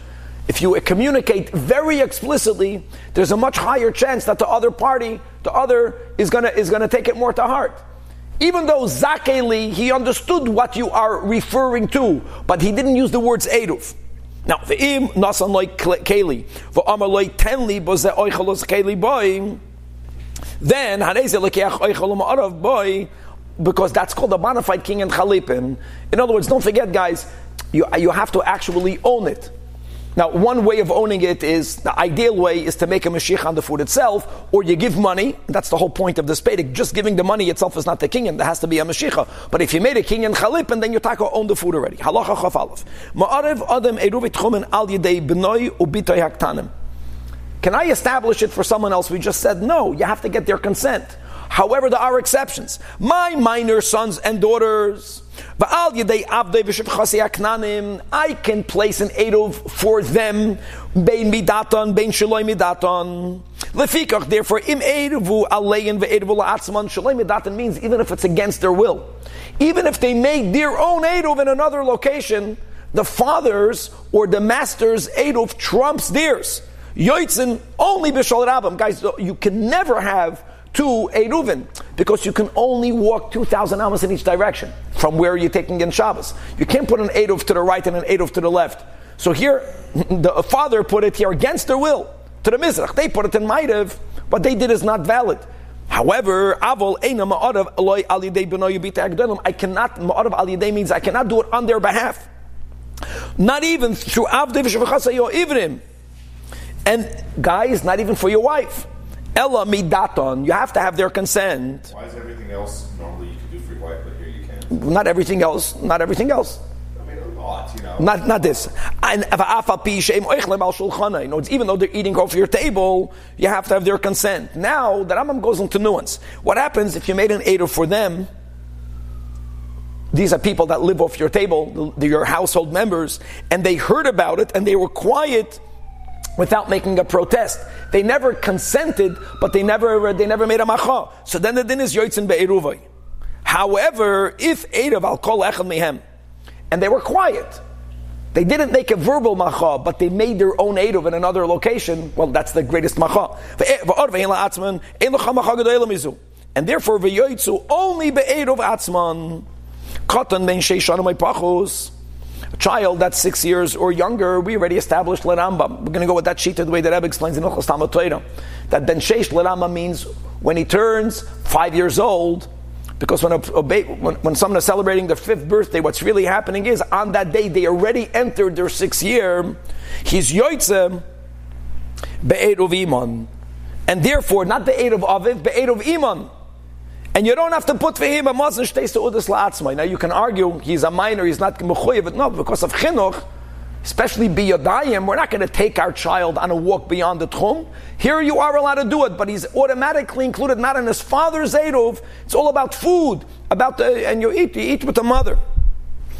If you communicate very explicitly, there's a much higher chance that the other party, the other, is gonna, is gonna take it more to heart. Even though Zakeli, he understood what you are referring to, but he didn't use the words Eruv. Now, the im nasan like keli, for amaloi tenli boze oichalos keli boy. Then haneze lekeach oichalom um arav boy, because that's called a bona fide kinyan chalipin. In other words, don't forget, guys, you, you have to actually own it. Now, one way of owning it is the ideal way is to make a mashich on the food itself, or you give money. That's the whole point of this pedic. Just giving the money itself is not the king, and there has to be a mashicha. But if you made a kinyan chalip, and then you taka own the food already. Halacha chafalov. Ma'arev adam eruvit chumen al yedei b'noi haktanim. Can I establish it for someone else? We just said no. You have to get their consent. However, there are exceptions. My minor sons and daughters I can place an Eruv for them, Bein Midaton, Bein Shaloi Midaton. Lefikach, therefore, im Eruvu Alein ve'Eruvu la'atzman, Shaloi Midaton means even if it's against their will. Even if they made their own Eruv in another location, the father's or the master's Eruv trumps theirs. Yoitzin only Bishal Rabam. Guys, you can never have to Eruvin, because you can only walk 2,000 amos in each direction from where you're taking in Shabbos. You can't put an Eruv to the right and an Eruv to the left. So here, the father put it here against their will, to the Mizrach. They put it in Maidev, what they did is not valid. However, avol. I cannot, ma'arav alidei means I cannot do it on their behalf. Not even through shevachasa ivrim. And guys, not even for your wife. Ella midaton. You have to have their consent.
Why is everything else normally you can do for your wife, but here you can't?
Not everything else. Not everything else.
I mean, a lot, you know.
Not, not this. And you know, even though they're eating off your table, you have to have their consent. Now, the Rambam goes into nuance. What happens if you made an Eder for them? These are people that live off your table, they're your household members, and they heard about it and they were quiet without making a protest. They never consented, but they never they never made a macha. So then the din is yoitzin be'eruvay. However, if Erev al kol echad mehem, and they were quiet, they didn't make a verbal macha, but they made their own Erev in another location, well, that's the greatest macha. Eh, and therefore, v'yoitzu only be'eruv atzman. Katan ben sheishanamay pachos a child that's six years or younger, we already established Leramba. We're going to go with that sheet the way that Rebbe explains in Uchas Talmud That Ben Sheish Leramba means when he turns five years old, because when, a, when, when, someone is celebrating their fifth birthday, what's really happening is on that day they already entered their sixth year. He's yoitze be'ed of iman. And therefore, not the aid of aviv, be'ed of iman. And you don't have to put for him a mazon shteis to udis la'atzmai. Now you can argue he's a minor, he's not mechuyev, but no, because of chinuch, especially biyodayim, we're not going to take our child on a walk beyond the tchum. Here you are allowed to do it, but he's automatically included not in his father's Eidov. It's all about food, about the, and you eat, you eat with the mother.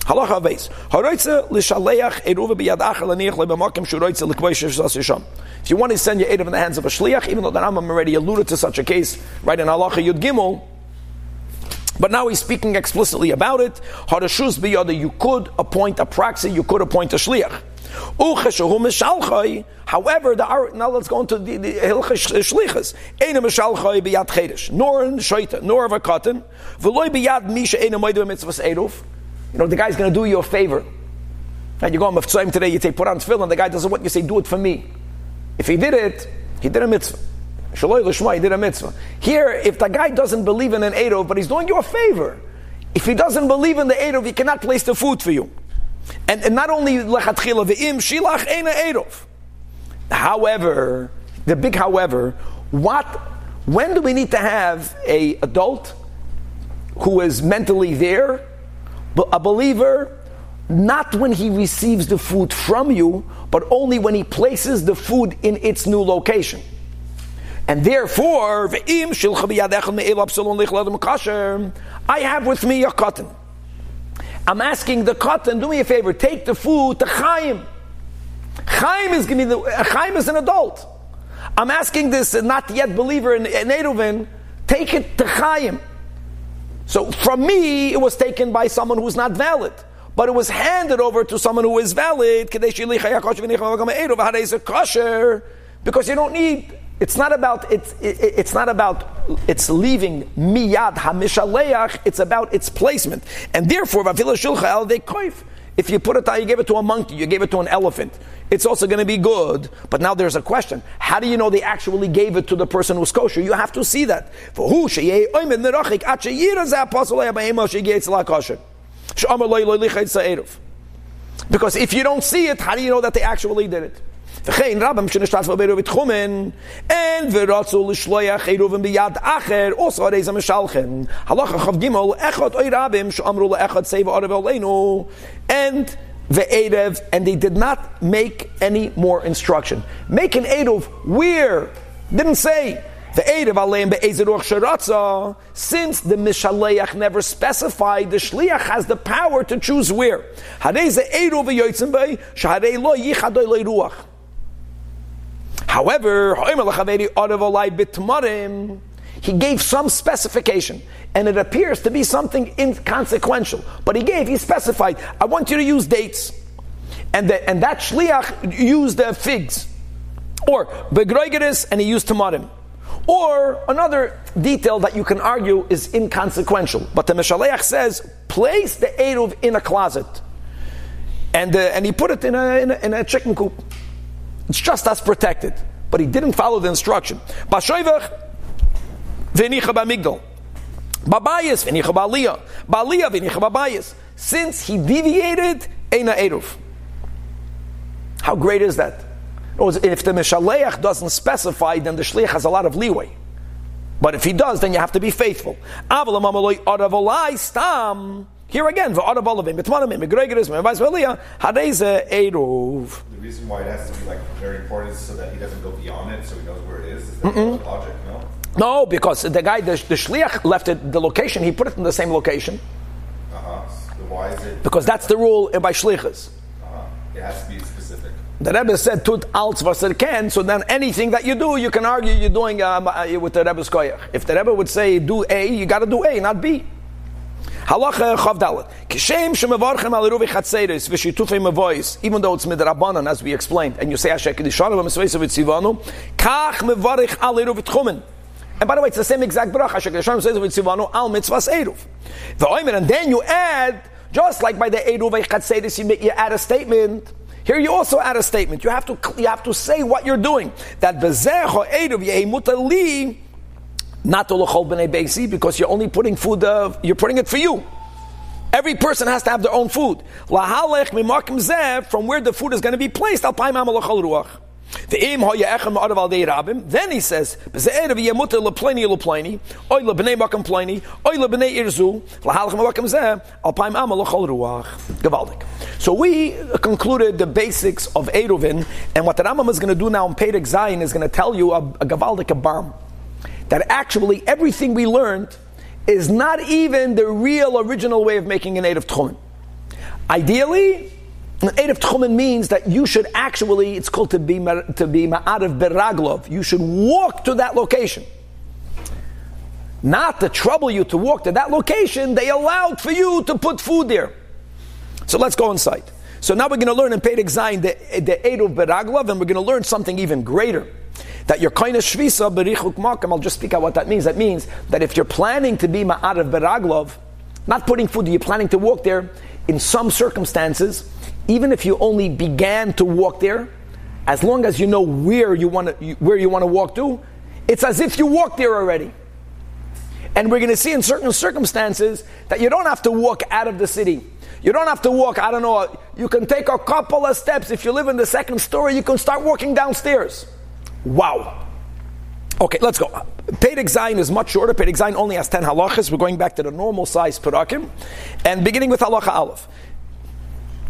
Halacha beis. Haroitze l'shaleach eruva biyad achar laniach lebamakim shuroitze l'kveish sham. If you want to send your Eidov in the hands of a shliach, even though the Rambam already alluded to such a case, right in Halacha Yud Gimel, but now he's speaking explicitly about it. Harashus biyada, you could appoint a proxy, you could appoint a shliach. However, the, now let's go into the, the hilchas shlichas. Eina mishalchay biyad chedesh, nor in shaita, nor of a cotton. V'loy biyad misha eina mitzvahs eruv. You know, the guy's going to do you a favor. And you go on Meftzayim today, you say, put on tefillin, the guy doesn't want you say, do it for me. If he did it, he did a mitzvah. Shaloi l'shma, he did a mitzvah. Here, if the guy doesn't believe in an Eidov, but he's doing you a favor, if he doesn't believe in the Eidov, he cannot place the food for you. And, and not only lechatchila ve'im shilach ena Eidov. However, the big however, what, when do we need to have a adult who is mentally there, a believer, not when he receives the food from you, but only when he places the food in its new location. And therefore, I have with me a cotton. I'm asking the cotton, do me a favor, take the food to Chaim. Chaim is giving the uh, Chaim is an adult. I'm asking this not yet believer in, in take it to Chaim. So from me, it was taken by someone who's not valid. But it was handed over to someone who is valid. Because you don't need it's not about it's it, it's not about it's leaving miyad hamishaleach. It's about its placement, and therefore vavila shulcha de koif. If you put it, you gave it to a monkey, you gave it to an elephant. It's also going to be good. But now there's a question: How do you know they actually gave it to the person who's kosher? You have to see that. For who because if you don't see it, how do you know that they actually did it? וכן רבם שנשתתפו בעירוב בתחומן, אין ורצו לשלוח עירובים ביד אחר, עושה הרי זה משלחן. הלכה כ"ג, אחד אוי רבים שאמרו לאחד סבע ערב עלינו, and ve'erev, and they did not make any more instruction. Make an erev where? Didn't say. The Erev Aleim Be'ezeruch Sharatza, since the Mishaleach never specified, the Shliach has the power to choose where. Hadei Ze Erev V'yoytzim Bei, Shahadei Lo Yichadoi Leiruach. However, he gave some specification, and it appears to be something inconsequential. But he gave, he specified, I want you to use dates. And, the, and that shliach used the figs. Or begroigeris, and he used tamarim. Or another detail that you can argue is inconsequential. But the Meshaleach says, place the Eruv in a closet. And, uh, and he put it in a, in a, in a chicken coop. It's just as protected. But he didn't follow the instruction. Bashoivach, v'nicha b'migdal. Babayis, v'nicha b'aliyah. Ba'aliyah, v'nicha babayis. Since he deviated, eina eruv. How great is that? If the Mishaleach doesn't specify, then the Shliach has a lot of leeway. But if he does, then you have to be faithful. Here again, The
reason why it has to be like very important is so that he doesn't go beyond it, so he knows where it is. Is that logic? No.
No, because the guy, the, the shliach left it the location. He put it in the same location.
Uh-huh. So why is it?
Because that's the rule by shlichas.
Uh-huh. It has to be specific.
The Rebbe said tut alts vaser ken, so then anything that you do, you can argue you're doing uh, with the Rebbe's koyach. If the Rebbe would say do A, you got to do A, not B. Halacha chav dalet. Kishem shemevarchem al iruvi chatzeres v'shitufei mevois, even though it's midrabanan, as we explained, and you say Asher Kedishanu v'mesveisa v'tzivanu, kach mevarich al iruvi tchumen. And by the way, it's the same exact bracha. Asher Kedishanu says v'tzivanu al mitzvahs eruv. V'oimer, and then you add, just like by the eruv chatzeres, you, add a statement. Here you also add a statement. You have to you have to say what you're doing. That bezecho eruv yehimuta li not to l'chol b'nei beisi because you're only putting food. Uh, you're putting it for you. Every person has to have their own food. Lahalech mimakim zev from where the food is going to be placed. Al paim ruach. The im hoya echem adav al dei rabim. Then he says, "B'ze'erev yemuter lepleni lepleni, oy lebnei makam pleni, oy lebnei irzu, lahalach makam zeh, alpaim amal lechol ruach." Gavaldik. So we concluded the basics of Eruvin, and what the Rambam is going to do now in Perek Zayin is going to tell you a, a Gavaldik a barm. That actually everything we learned is not even the real original way of making an native tchumen. Ideally, an Eid of Tchumen means that you should actually, it's called to be, to be Ma'arav Beraglov. You should walk to that location. Not to trouble you to walk to that location, they allowed for you to put food there. So let's go inside. So now we're going to learn in Perek Zayin the, the Eid of Beraglov, and we're going to learn something even greater. That your of shvisa berichuk makam, I'll just speak out what that means. That means that if you're planning to be ma'arav beraglov, not putting food, you're planning to walk there, in some circumstances, even if you only began to walk there, as long as you know where you want to where you want to walk to, it's as if you walked there already. And we're going to see in certain circumstances that you don't have to walk out of the city. You don't have to walk, I don't know, you can take a couple of steps. If you live in the second story, you can start walking downstairs. Wow. Okay, let's go. Perek Zayin is much shorter. Perek Zayin only has 10 halachas. We're going back to the normal size perakim. And beginning with halacha aleph.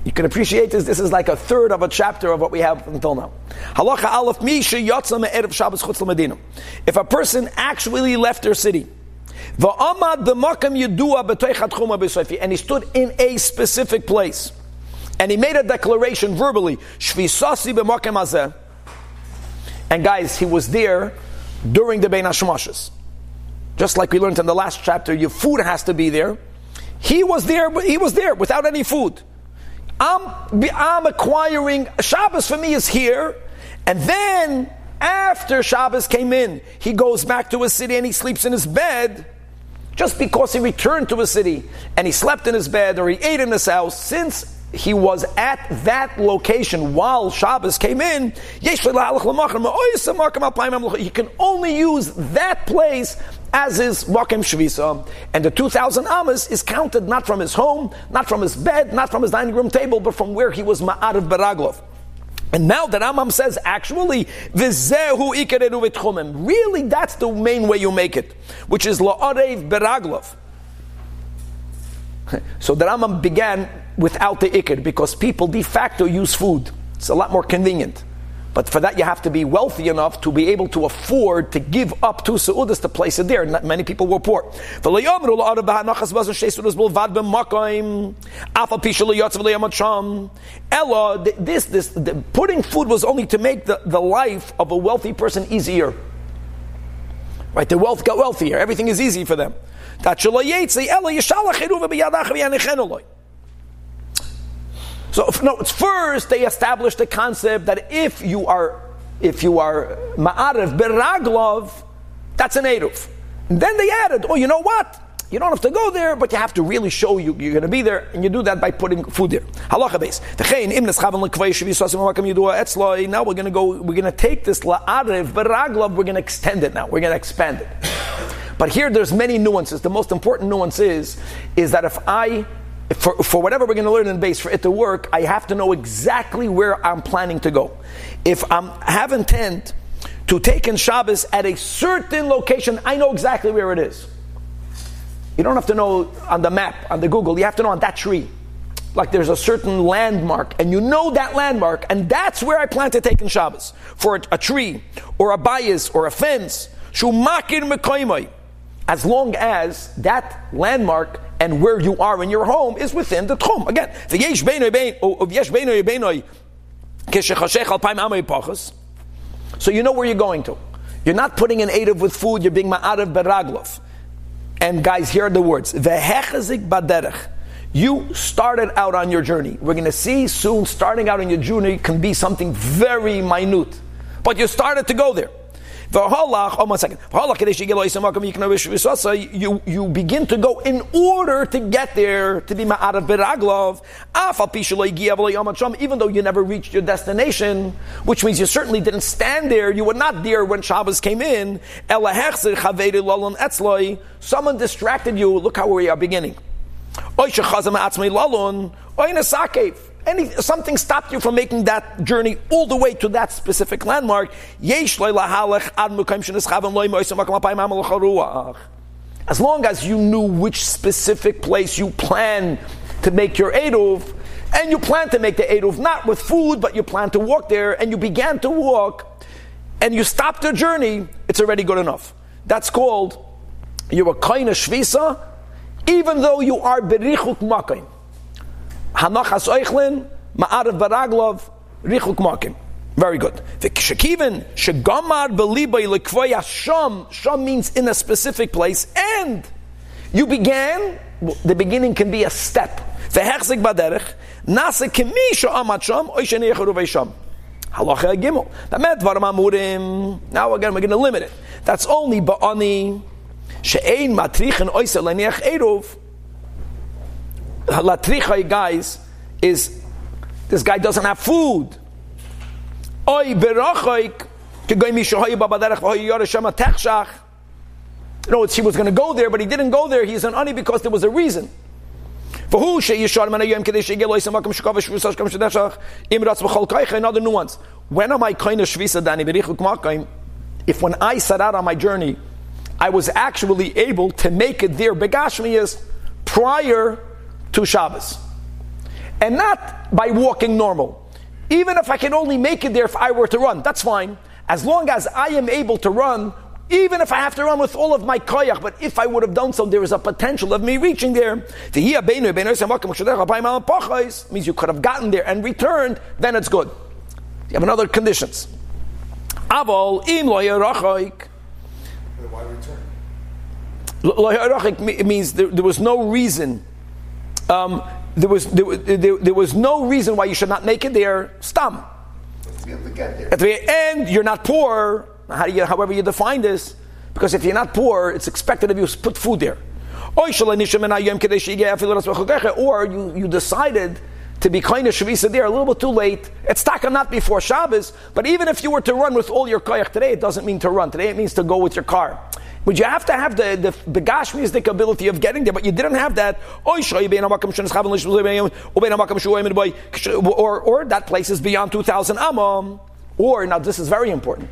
You can appreciate this. This is like a third of a chapter of what we have until now. Halacha aleph mi sheyatza me'erev Shabbos chutz l'medina. If a person actually left their city, and he stood in a specific place, and he made a declaration verbally, and guys, he was there during the Bein Hashemashas. Just like we learned in the last chapter, your food has to be there. He was there, but he was there without any food. I'm, I'm acquiring, Shabbos for me is here, and then after Shabbos came in, he goes back to his city and he sleeps in his bed just because he returned to his city and he slept in his bed or he ate in his house, since he was at that location while Shabbos came in, he can only use that place as his Wakim Shvisa. And the 2,000 Amas is counted not from his home, not from his bed, not from his dining room table, but from where he was Ma'arav Beraglov. And now the Rambam says, actually, really that's the main way you make it, which is La'arev Beraglov. So the Rambam began without the ikr because people de facto use food. It's a lot more convenient. But for that, you have to be wealthy enough to be able to afford to give up two seudas to place it there. Not many people were poor. Ella, this, this, putting food was only to make the, the life of a wealthy person easier. Right, the wealth got wealthier. Everything is easy for them. So no, it's first they established the concept that if you are if you are ma'arif beraglov, that's an eruv. Then they added, oh, you know what? You don't have to go there, but you have to really show you you're going to be there, and you do that by putting food there. Halacha beis. Now we're going to go. We're going to take this la'arev beraglov. We're going to extend it now. We're going to expand it. But here, there's many nuances. The most important nuance is is that if I for, for whatever we're going to learn in base, for it to work, I have to know exactly where I'm planning to go. If I have intent to take in Shabbos at a certain location, I know exactly where it is. You don't have to know on the map, on the Google, you have to know on that tree. Like there's a certain landmark, and you know that landmark, and that's where I plan to take in Shabbos. For a, a tree, or a bias, or a fence. Shumakir As long as that landmark and where you are in your home is within the tchum. Again, the Beinoi Beinoi, Pochas. so you know where you're going to. You're not putting an Edav with food, you're being ma'arav beraglov. And guys, here are the words. You started out on your journey. We're going to see soon, starting out on your journey can be something very minute. But you started to go there. Oh, one second. You, you begin to go in order to get there, to be ma'arav beraglov, even though you never reached your destination, which means you certainly didn't stand there, you were not there when Shabbos came in. Someone distracted you. Look how we are beginning. Hey, any, something stopped you from making that journey all the way to that specific landmark. As long as you knew which specific place you plan to make your Eruv, and you plan to make the Eruv not with food, but you plan to walk there, and you began to walk, and you stopped the journey, it's already good enough. That's called you're a kind of shvisa, even though you are berichuk makim. Hanachas oichlin, ma'arav baraglov, richuk makim. Very good. V'kshakiven shegamar belibay lekvoya sham. Sham means in a specific place, and you began. The beginning can be a step. V'hechzik baderech nase kemi sha'amat sham oy sheneicharu sham. Halacha gimel. Now again, we're going to limit it. That's only ba'ani she'ein matrichen leniach eruv. Latricha, guys, is this guy doesn't have food. Oy berachoik kegoy mishohay babaderech v'hoy yorashama techshach. Know, he was going to go there, but he didn't go there. He's an ani because there was a reason. For who? Another nuance. When am I kind of shvisa dani If when I set out on my journey, I was actually able to make it there begashmiyas prior to Shabbos, and not by walking normal. Even if I can only make it there if I were to run, that's fine. As long as I am able to run even if I have to run with all of my koyach, but if I would have done so, there is a potential of me reaching there. means you could have gotten there and returned, then it's good. You have another conditions. Avol im
Why return?
Means there, there, was no reason. Um, there was there, there, there, was no reason why you should not make it there. Stam. At the end, you're not poor. How do you, however you define this, because if you're not poor, it's expected of you to put food there. Or you, you decided to be kind of shavisa there a little bit too late. It's taka not before Shabbos, but even if you were to run with all your koyach today, it doesn't mean to run. Today it means to go with your car. But you have to have the, the, the ability of getting there, but you didn't have that. Or, or that place is beyond 2,000 amma. Or, now this is very important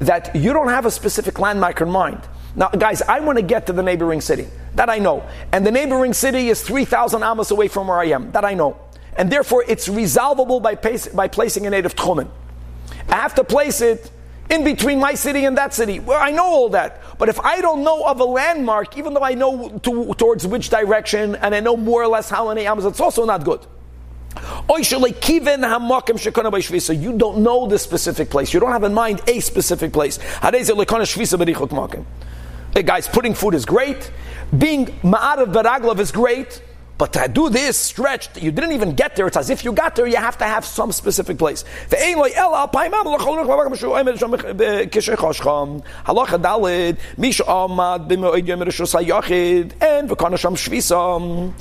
that you don't have a specific landmark in mind. Now, guys, I want to get to the neighboring city. That I know. And the neighboring city is 3,000 amos away from where I am. That I know. And therefore, it's resolvable by, pace, by placing a native tchumen. I have to place it in between my city and that city. Well, I know all that. But if I don't know of a landmark, even though I know to, towards which direction and I know more or less how many amos, it's also not good. You don't know the specific place. You don't have in mind a specific place. Hey guys, putting food is great. Being ma'arav baraglav is great. But to do this stretch, you didn't even get there. It's as if you got there. You have to have some specific place. And v'kana sham shvisa.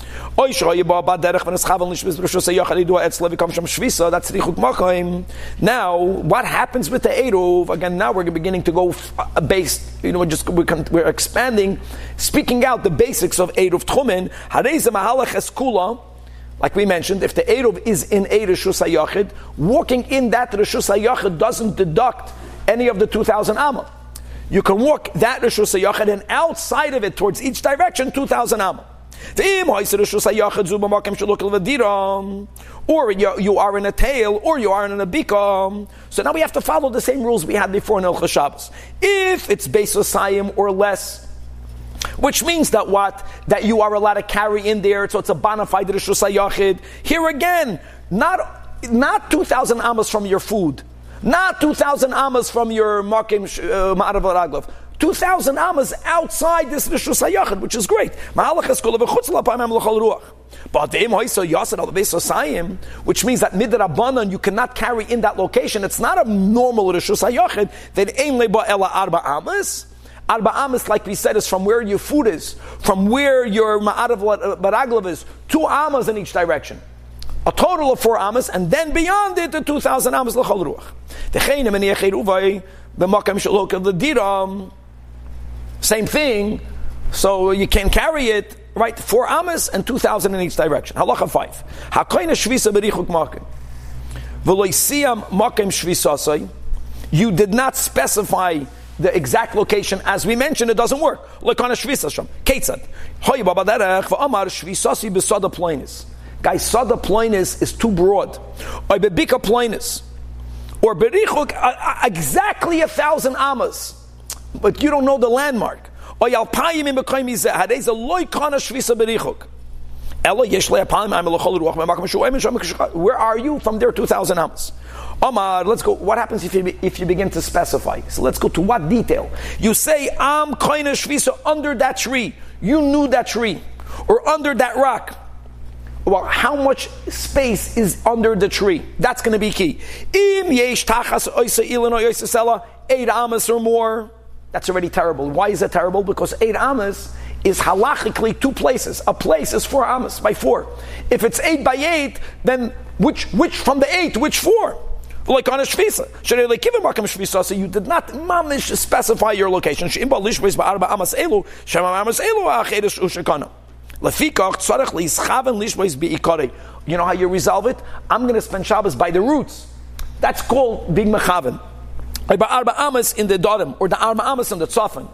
Now, what happens with the Eruv? Again, now we're beginning to go uh, based. You know, we're just we're, expanding, speaking out the basics of Eruv Tchumen. Kula, like we mentioned, if the Eruv is in a Rishus HaYachid, walking in that Rishus HaYachid doesn't deduct any of the 2,000 Amma. You can walk that Rishus HaYachid and outside of it, towards each direction, 2,000 Amma. Or you, are in a tail, or you are in a bika. So now we have to follow the same rules we had before in El Shabbos. If it's Beis or less, which means that what? That you are allowed to carry in there, so it's a bona fide Rishus. Here again, not, not 2,000 amas from your food, not 2,000 amas from your Makim uh, Ma'arav Raglav. 2,000 amas outside this Rishus HaYachid, which is great. But which means that midrabanan you cannot carry in that location. It's not a normal rishus hayachid. Then aim leba ela arba amas. Arba amas, like we said, is from where your food is, from where your ma'arav baraglav is, two amas in each direction. A total of four amas, and then beyond it, the 2,000 amas l'chol ruach. the diram, same thing, so you can carry it right? Four amas and 2,000 in each direction. Halacha five. Hakoina shvisa berichuk makim. V'loisiyam makim shvisasai. You did not specify the exact location as we mentioned. It doesn't work. Look on a shvisa sham. Ketzad. Hoy baba derech v'amar shvisasi b'sada plainis. Guys, sada plainis is too broad. Or bebika plainis. Or berichuk, exactly a thousand amas. But you don't know the landmark. Or yalpayim im b'koim yizeh. Hadez a loy kana shvisa berichuk. Where are you from there 2,000 amas? Omar, let's go. What happens if you, if you begin to specify? So let's go to what detail? You say, I'm koina shvisa under that tree. You knew that tree. Or under that rock. Well, how much space is under the tree? That's going to be key. Im yesh tachas oisa ilin eight amas or more. That's already terrible. Why is that terrible? Because eight amas is halachically two places. A place is four amas by four. If it's eight by eight, then which which from the eight, which four? Like on a shvisa. should like give a shvisa? So you did not mamish specify your location. You know how you resolve it? I'm going to spend Shabbos by the roots. That's called being mechaven. By arba amas in the darim or the arba amas in the tzafan.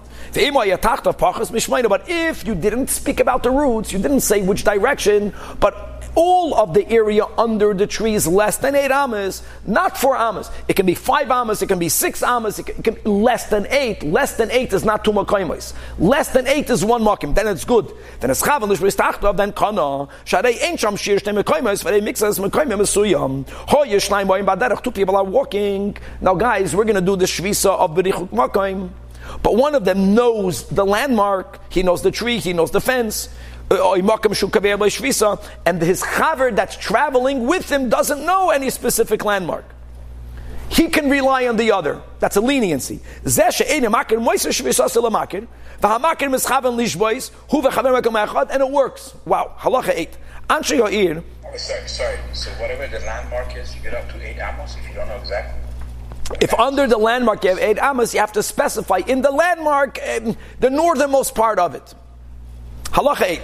But if you didn't speak about the roots, you didn't say which direction, but all of the area under the tree is less than eight amas, not four amas. It can be five amas, it can be six amas, it can, it can be less than eight. Less than eight is not two makaimis. Less than eight is one makim. Then it's good. Then it's chavan lishbris tachtav. Then kana sharei ain't sham shir shtei makaimis. V'rei mixas makaimim mesuyam. Ho yishnaim boim baderach. Two people are walking. Now, guys, we're going to do the shvisa of berichuk makaim. But one of them knows the landmark. He knows the tree. He knows the fence. And his chaver that's traveling with him doesn't know any specific landmark. He can rely on the other. That's a leniency. And it works. Wow. Halacha 8.
Sorry, sorry. So whatever the landmark is, you get up to 8 amos if you don't know exactly?
If under the landmark you have 8 amos, you have to specify in the landmark um, the northernmost part of it. Halacha 8.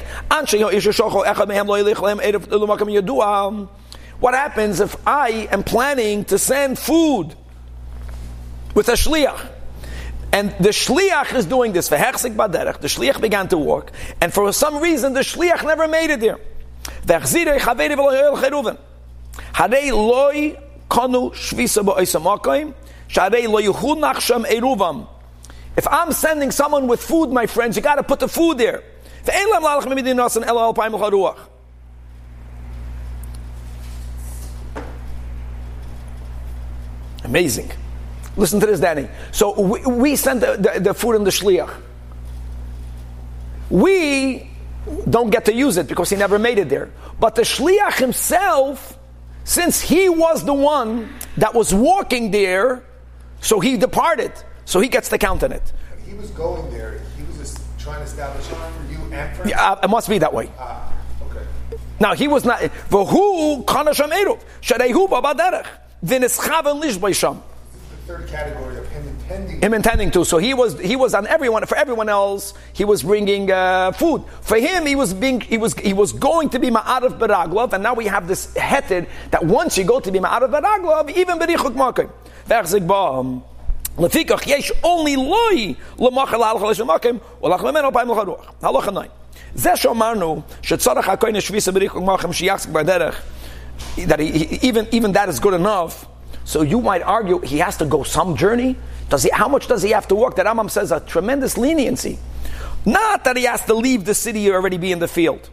What happens if I am planning to send food with a shliach? And the shliach is doing this. The shliach began to walk, and for some reason the shliach never made it there. If I'm sending someone with food, my friends, you got to put the food there. Amazing. Listen to this, Danny. So we, we sent the, the, the, food in the shliach. We don't get to use it because he never made it there. But the shliach himself, since he was the one that was walking there, so he departed. So he gets the count in it.
He was going there. He was trying to establish it for you and for
yeah, it must be that way.
Ah, okay.
Now he was not. V'hu kana sham eruv sharehu babaderech v'nischaven lish
The third category of him intending.
Him intending to. So he was he was on everyone. For everyone else, he was bringing uh, food. For him, he was being he was he was going to be ma'arav beraglov, and now we have this heted that once you go to be ma'arav beraglov, even berichuk makim. V'echzik ba'am. לפיכך יש only לוי למחר להלכה לשם מקים ולך ממנו פעם לך רוח. הלכה ניים. זה שאמרנו שצורך הכהן השביסה בריחוק מחם שיחזק בדרך that he, even, even that is good enough so you might argue he has to go some journey does he, how much does he have to work that Amam says a tremendous leniency not that he has to leave the city or already be in the field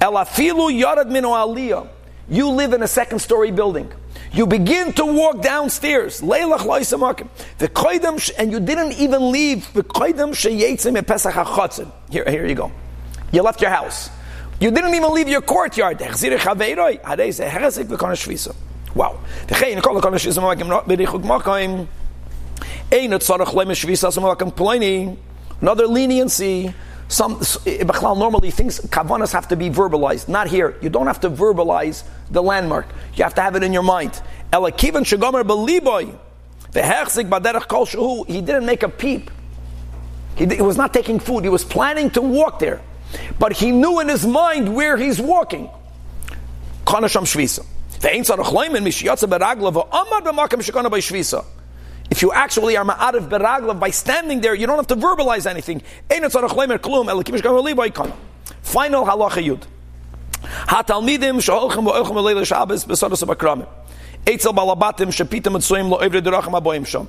elafilu yarad minu aliyah you live in a second story building you begin to walk downstairs. Leilach The and you didn't even leave. The Here, here you go. You left your house. You didn't even leave your courtyard. Wow. Another leniency. Some eh, eh, normally things kavanas have to be verbalized. Not here. You don't have to verbalize the landmark. You have to have it in your mind. Elakivan shagomer beliboy. The baderach kol shehu. He didn't make a peep. He, he was not taking food. He was planning to walk there. but he knew in his mind where he's walking. Kanasham Shvisa. If you actually are ma'arif beraglav by standing there, you don't have to verbalize anything. Final halacha yud. Hatalmidim sheholchem v'oichem v'leil Shabbos b'sodos b'akramim. Eitzel balabatim shepitem etzuim lo evre derachem aboim shom.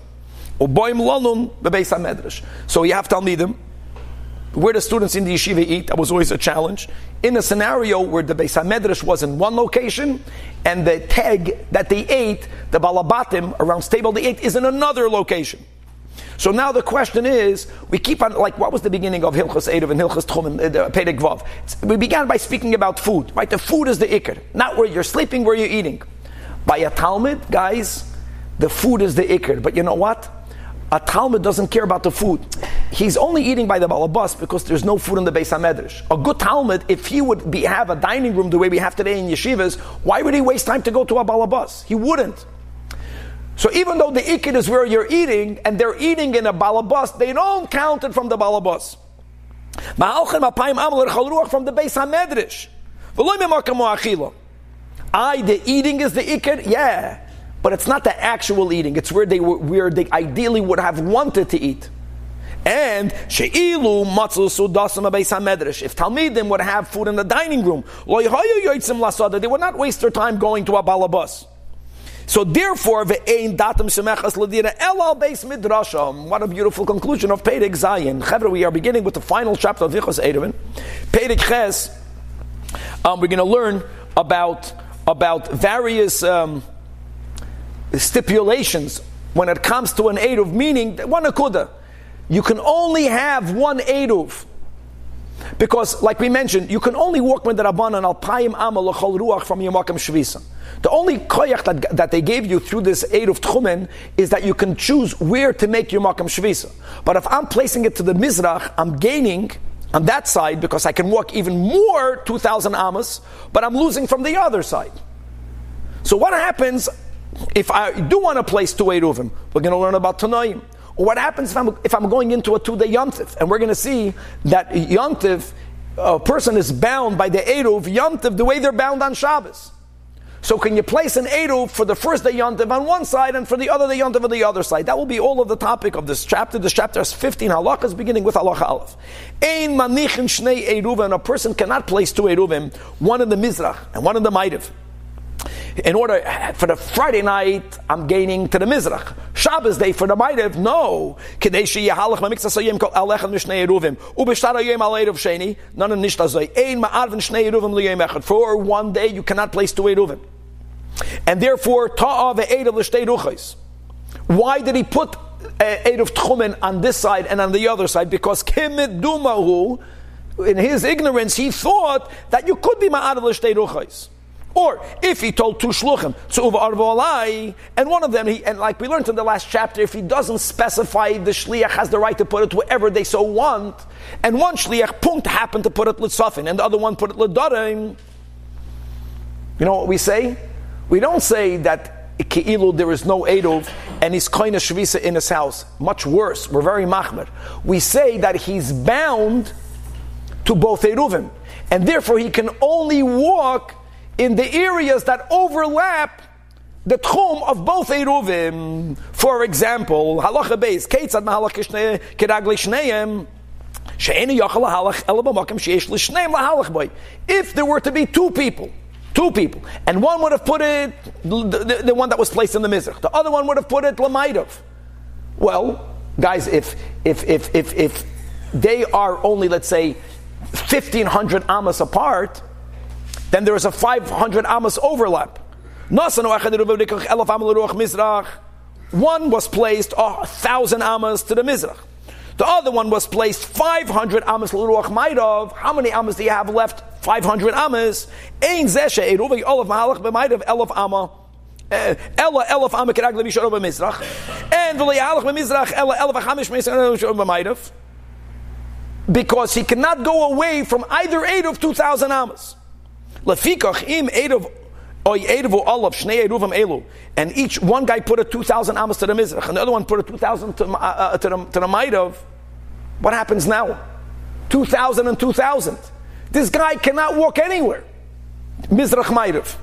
Uboim lonun bebeis ha-medrash. So you have talmidim, where the students in the yeshiva eat, that was always a challenge. In a scenario where the Beis HaMedrash was in one location, and the teg that they ate, the balabatim, around stable they ate, is in another location. So now the question is, we keep on, like, what was the beginning of Hilchas Eidov and Hilchas Tchumen, uh, Perek Vav? We began by speaking about food, right? The food is the ikr, not where you're sleeping, where you're eating. By a Talmud, guys, the food is the ikr. But you know what? A Talmud doesn't care about the food. He's only eating by the balabas because there's no food in the Beis HaMedrash. A good Talmud, if he would be, have a dining room the way we have today in yeshivas, why would he waste time to go to a balabas? He wouldn't. So even though the ikid is where you're eating, and they're eating in a balabas, they don't count it from the balabas. From the Beis HaMedrash. I, the eating is the ikid? Yeah. But it's not the actual eating. It's where they where they ideally would have wanted to eat. And she'ilu matzul sudasam abeis hamedrash. If talmidim would have food in the dining room, they would not waste their time going to a balabas. So therefore, ve'ein datam shemechas ladina elal beis midrasham. What a beautiful conclusion of Perek. Chevra, we are beginning with the final chapter of Hilchos Eruvin. Perek Ches, um, we're going to learn about about various. Um, stipulations when it comes to an Eruv, meaning one akuda. You can only have one Eruv. Because, like we mentioned, you can only walk with the Rabbanan al Payim Amal Ruach from Yamakam Shvisa. The only koyach that, that they gave you through this Eruv Tchumen is that you can choose where to make your Makam Shvisa. But if I'm placing it to the Mizrach, I'm gaining on that side because I can walk even more 2,000 Amos, but I'm losing from the other side. So what happens if I do want to place two Eruvim, we're going to learn about Tanoim. What happens if I'm, if I'm going into a two day Yontif? And we're going to see that Yontif, a person is bound by the Eruv Yontif the way they're bound on Shabbos. So can you place an Eruv for the first day Yontif on one side and for the other day Yontif on the other side? That will be all of the topic of this chapter. This chapter has 15 halachas beginning with halacha aleph. Ein manichin shnei Eruv, and a person cannot place two Eruvim, one in the Mizrach and one in the Maitiv in order for the Friday night, I'm gaining to the Mizrach. Shabbos day for the Ma'ariv, no. Kadeshi Yahalach Mamiksa Sayim Kol Alechem Mishnei Eruvim. Ubishtar Yom Sheni. None of Nishta Zoy. Ein Ma'arvin Shnei Eruvim Liyom Echad. For one day, you cannot place two Eruvim. And therefore, Ta'ah Ve'ed of L'shtei Ruchais. Why did he put uh, Eid of Tchumen on this side and on the other side? Because Kimit Dumahu, in his ignorance, he thought that you could be Ma'arav L'shtei Ruchais. Or if he told two shluchim, so alai, and one of them, he, and like we learned in the last chapter, if he doesn't specify, the shliach has the right to put it wherever they so want, and one shliach punkt happened to put it litzafin, and the other one put it lidarim. You know what we say? We don't say that Keilu, there is no Edov and he's of Shvisa in his house. Much worse. We're very machmer. We say that he's bound to both Eruvim. And therefore he can only walk in the areas that overlap the tchum of both Eruvim. For example, halacha beis, ketzad mahalach kiragli shneim, if there were to be two people, two people, and one would have put it, the, the, the one that was placed in the Mizrach, the other one would have put it Lamaidov. Well, guys, if, if, if, if, if they are only, let's say, 1500 amas apart, then there is a 500 amos overlap. One was placed a thousand amos to the mizrach. The other one was placed 500 amos l'ruach maidov. How many amos do you have left? 500 amos. Ein zeshe eruvi olav mahalach b'maidov elov amma. Eh, ella elf am kerag le bishor b'mizrach, and v'li halach b'mizrach ella elf hamish b'mizrach b'maidov, because he cannot go away from either eight of two thousand amos. Lefikach im Elu, and each one guy put a two thousand amos to the mizrach, and the other one put a two thousand to, uh, uh, to the to the Maidov. What happens now? 2,000 and 2,000. This guy cannot walk anywhere. Mizrach Ma'ariv.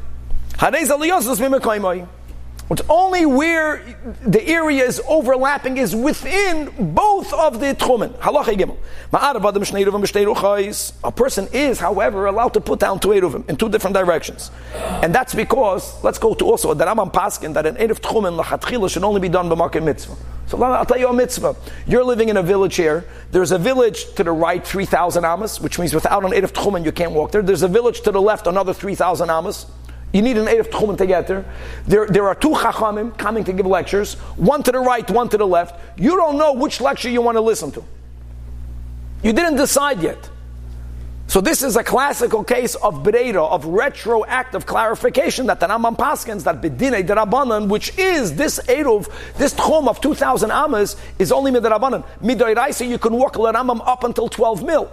It's only where the area is overlapping is within both of the tchumen. Halacha gimel. A person is, however, allowed to put down two eruvim in two different directions, and that's because let's go to also the Rambam Paskin that an eruv tchumen lachatchila should only be done by b'makim mitzvah. So I'll tell you a mitzvah. You're living in a village here. There's a village to the right, 3,000 amas, which means without an eruv tchumen you can't walk there. There's a village to the left, another 3,000 amas. You need an eight of tchumen together. there. there. Are two chachamim coming to give lectures, one to the right, one to the left. You don't know which lecture you want to listen to. You didn't decide yet. So this is a classical case of Breira, of retroactive clarification that the Rambam Paskins, that Bedine Derabanan, which is this Eruv, this Tchum of 2,000 Amas, is only Midrabanan. Midoiraisa, you can walk Rambam up until 12 mil.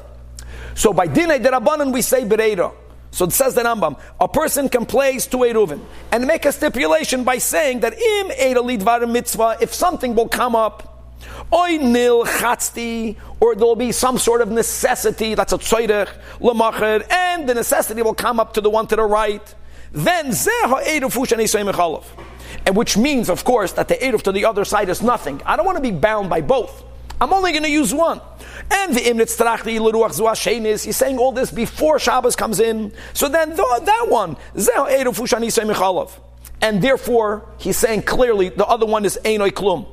So by Dine Derabanan, we say Breira. So it says the Rambam, a person can place two Eruvin and make a stipulation by saying that im Eidalidvar mitzvah, if something will come up, oy nil chatzti, or there'll be some sort of necessity, that's a tzoyrech, lemacher, and the necessity will come up to the one to the right, then zeh ha'eruv fushan and which means, of course, that the Eruv to the other side is nothing. I don't want to be bound by both. I'm only going to use one. And the imnitz trachti l'ruach zu he's saying all this before Shabbos comes in. So then the, that one, and therefore he's saying clearly the other one is einoi klum.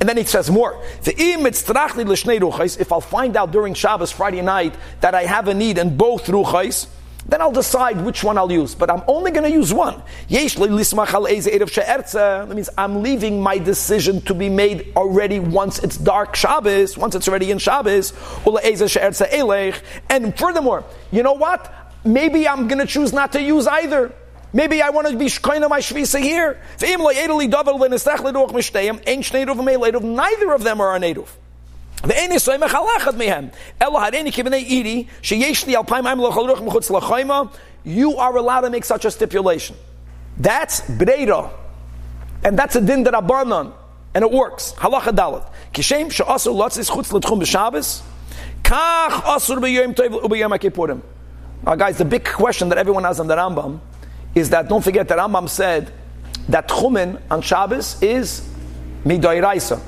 And then he says more. If I'll find out during Shabbos Friday night that I have a need in both ruchais, then I'll decide which one I'll use. But I'm only going to use one. That means I'm leaving my decision to be made already once it's dark Shabbos, once it's already in Shabbos. And furthermore, you know what? Maybe I'm going to choose not to use either. Maybe I want to be shkoina my shvisa here. Neither of them are a native. ואין ישראל מחלכת מהם, אלא הריני כבני אירי, שיש לי אלפיים מים לאכול רוח מחוץ לחיימה, you are allowed to make such a stipulation. That's breira. And that's a din that abanon. And it works. Halacha dalet. Kishem she'asur lotzis chutz l'tchum b'Shabbos, kach asur b'yom tov u'b'yom HaKippurim. Now guys, the big question that everyone has on the Rambam is that, don't forget that Rambam said that tchumen on Shabbos is midoiraisa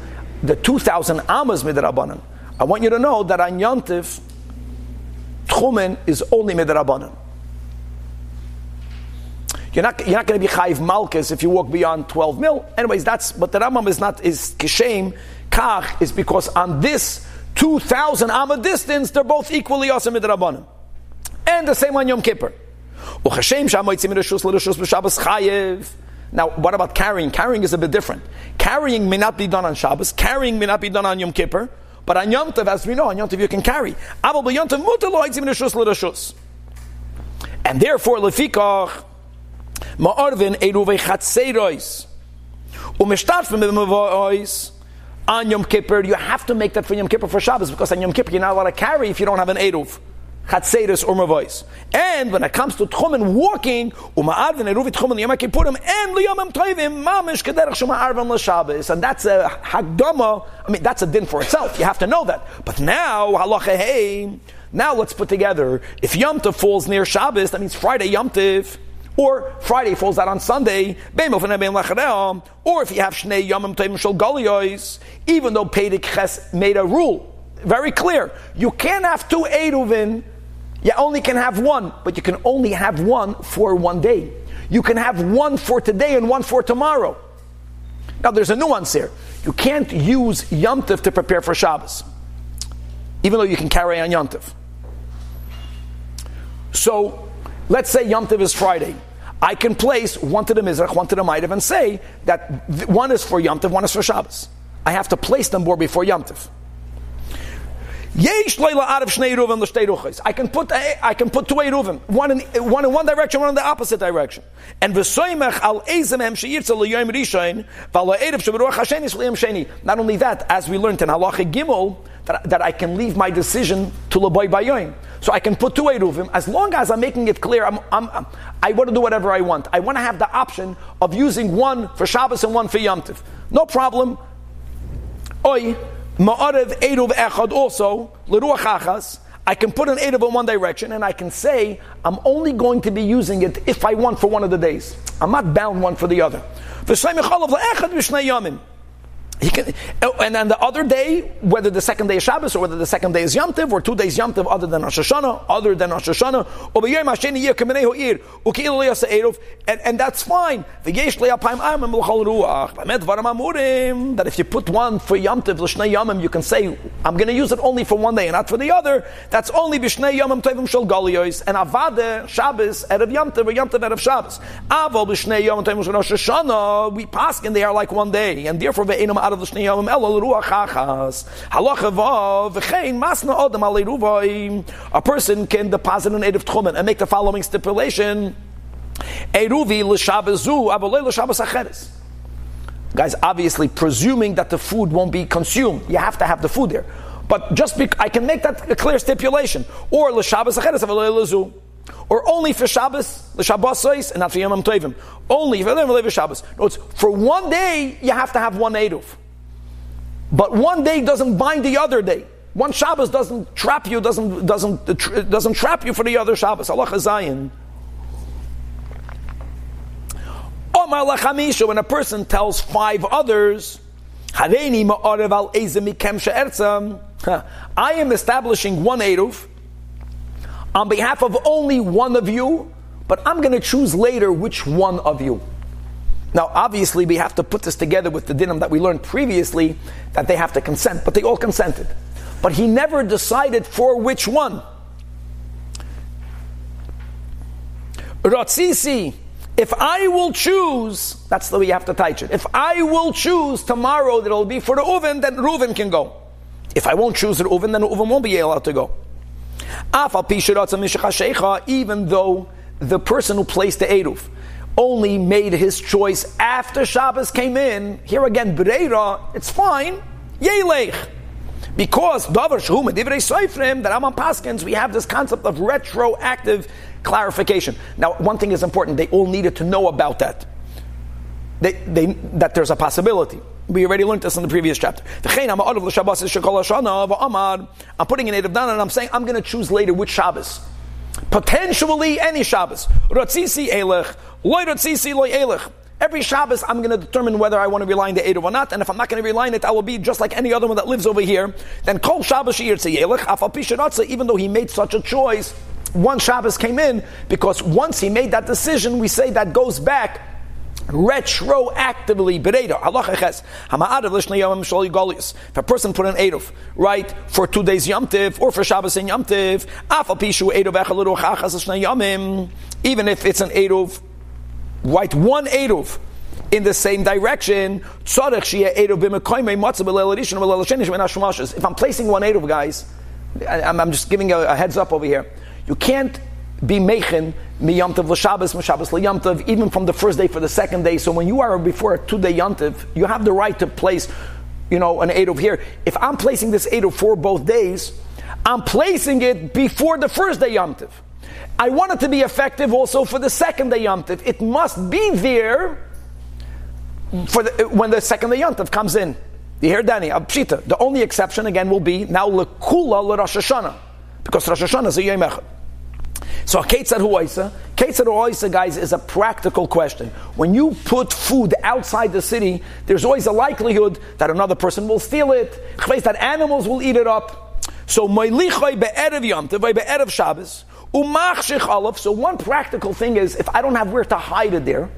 the 2,000 amas midrabanan. I want you to know that on Yantiv, Tchumen is only midrabanan. You're not, you're not going to be chayiv malchus if you walk beyond 12 mil. Anyways, that's, but the Rambam is not, is kishem, kach, is because on this 2,000 amma distance, they're both equally awesome midrabanan. And the same on Yom Kippur. Now, what about carrying? Carrying is a bit different. Carrying may not be done on Shabbos. Carrying may not be done on Yom Kippur. But on Yom Tov, as we know, on Yom Tov you can carry. And therefore, lefikach ma'arvin eruvei chatzerois umeshtarfim b'mavois on Yom Kippur. You have to make that for Yom Kippur for Shabbos because on Yom Kippur you're not allowed to carry if you don't have an eruv. Chatzeris or Mavois. And when it comes to Tchumen walking, Uma'ad v'neruvi Tchumen Yom Kippurim, and Liyomim Toivim, Mamish Kederach Shuma'arvan L'Shabbos. And that's a Hagdama, I mean, that's a din for itself. You have to know that. But now, Halacha Hey, now let's put together, if Yom Tov falls near Shabbos, that means Friday Yom Tov, or Friday falls out on Sunday, or if you have Shnei Yomim Tovim Shal even though Pedic Ches made a rule, very clear, you can't have two Eruvin you only can have one, but you can only have one for one day. You can have one for today and one for tomorrow. Now, there's a nuance here. You can't use Yom Tov to prepare for Shabbos, even though you can carry on Yom Tov. So, let's say Yom Tov is Friday. I can place one to the Mizrach, one to the Ma'ariv, and say that one is for Yom Tov, one is for Shabbos. I have to place them more before Yom Tov. Yesh leila out of shnei ruvim l'shtei ruchis. I can put I can put two ruvim, one in one in one direction, one in the opposite direction. And v'soymech al ezem hem sheyirtza l'yoyim rishon v'al ha'erev sheberuach hashenis l'yom sheni. Not only that, as we learned in halacha gimel, that, that I can leave my decision to l'boy bayoyim. So I can put two ruvim as long as I'm making it clear. I'm, I'm, i want to do whatever I want. I want to have the option of using one for Shabbos and one for Yom Tiv. No problem. Oi. Ma'arev Eruv Echad also, L'ruach Achas, I can put an Eruv in one direction and I can say, I'm only going to be using it if I want for one of the days. I'm not bound one for the other. He can, oh, and then the other day, whether the second day is Shabbos or whether the second day is Yom Tiv or two days Yom Tiv other than Rosh Hashanah, other than Rosh Hashanah, and, and that's fine. That if you put one for Yom Tiv, you can say, I'm going to use it only for one day and not for the other. That's only and Avade Shabbos Erev Yom Tiv or Yom Tiv Erev Shabbos. We pass and they are like one day, and therefore out of the Shnei Elo L'ruach Chachas. Halacha Vav, V'chein Masna Odom Alei. A person can deposit an aid of Tchumen and make the following stipulation. Eruvi l'shabazu, avolei l'shabas acheres. Guys, obviously, presuming that the food won't be consumed, you have to have the food there. But just be, I can make that a clear stipulation. Or l'shabas acheres, avolei l'zu. Or only for Shabbos, the Shabbos says, and not for Yom Tovim. Only for Shabbos. No, it's for one day you have to have one Eruv. But one day doesn't bind the other day. One Shabbos doesn't trap you, doesn't doesn't doesn't trap you for the other Shabbos. Allah Chazayin. Omar lachamisha, when a person tells five others, I am establishing one Eruv on behalf of only one of you, but I'm going to choose later which one of you. Now, obviously, we have to put this together with the dinim that we learned previously that they have to consent, but they all consented. But he never decided for which one. Ratzisi, if I will choose, that's the way you have to teach it. If I will choose tomorrow that it'll be for the Reuven, then Reuven can go. If I won't choose the Reuven, then Reuven won't be allowed to go. Even though the person who placed the Eruv only made his choice after Shabbos came in, here again, Breira, it's fine. Yelech. Because Davar Shehum Divrei Amam Paskins, we have this concept of retroactive clarification. Now, one thing is important, they all needed to know about that. They, they, that there's a possibility. We already learned this in the previous chapter. I'm putting an Erev down and I'm saying I'm going to choose later which Shabbos. Potentially any Shabbos. Every Shabbos, I'm going to determine whether I want to rely on the Erev or not, and if I'm not going to rely on it, I will be just like any other one that lives over here. Then Kol Shabbos even though he made such a choice, one Shabbos came in, because once he made that decision, we say that goes back retroactively bereda halacha ches hama'adav l'shnei yom yigolius if a person put an eruv right for two days yom tiv or for Shabbos and yom tiv afal pishu eruv echal chachas l'shnei yomim even if it's an eruv right one eruv in the same direction if I'm placing one eruv guys I'm just giving a heads up over here. You can't be mechen miyamtiv l'shabbos m'shabbos l'yamtiv even from the first day for the second day. So when you are before a two day yamtiv, you have the right to place, you know, an eight of here. If I'm placing this eight of for both days, I'm placing it before the first day yamtiv. I want it to be effective also for the second day yamtiv. It must be there for the, when the second day yamtiv comes in. You hear Danny? Pshita. The only exception again will be now lekula l'Rosh Hashanah because Rosh Hashanah is a yom echad. So Ketzad Huaisa, Ketzad Huaisa, guys, is a practical question. When you put food outside the city, there's always a likelihood that another person will steal it, that animals will eat it up. So Shabbos. So one practical thing is, if I don't have where to hide it there,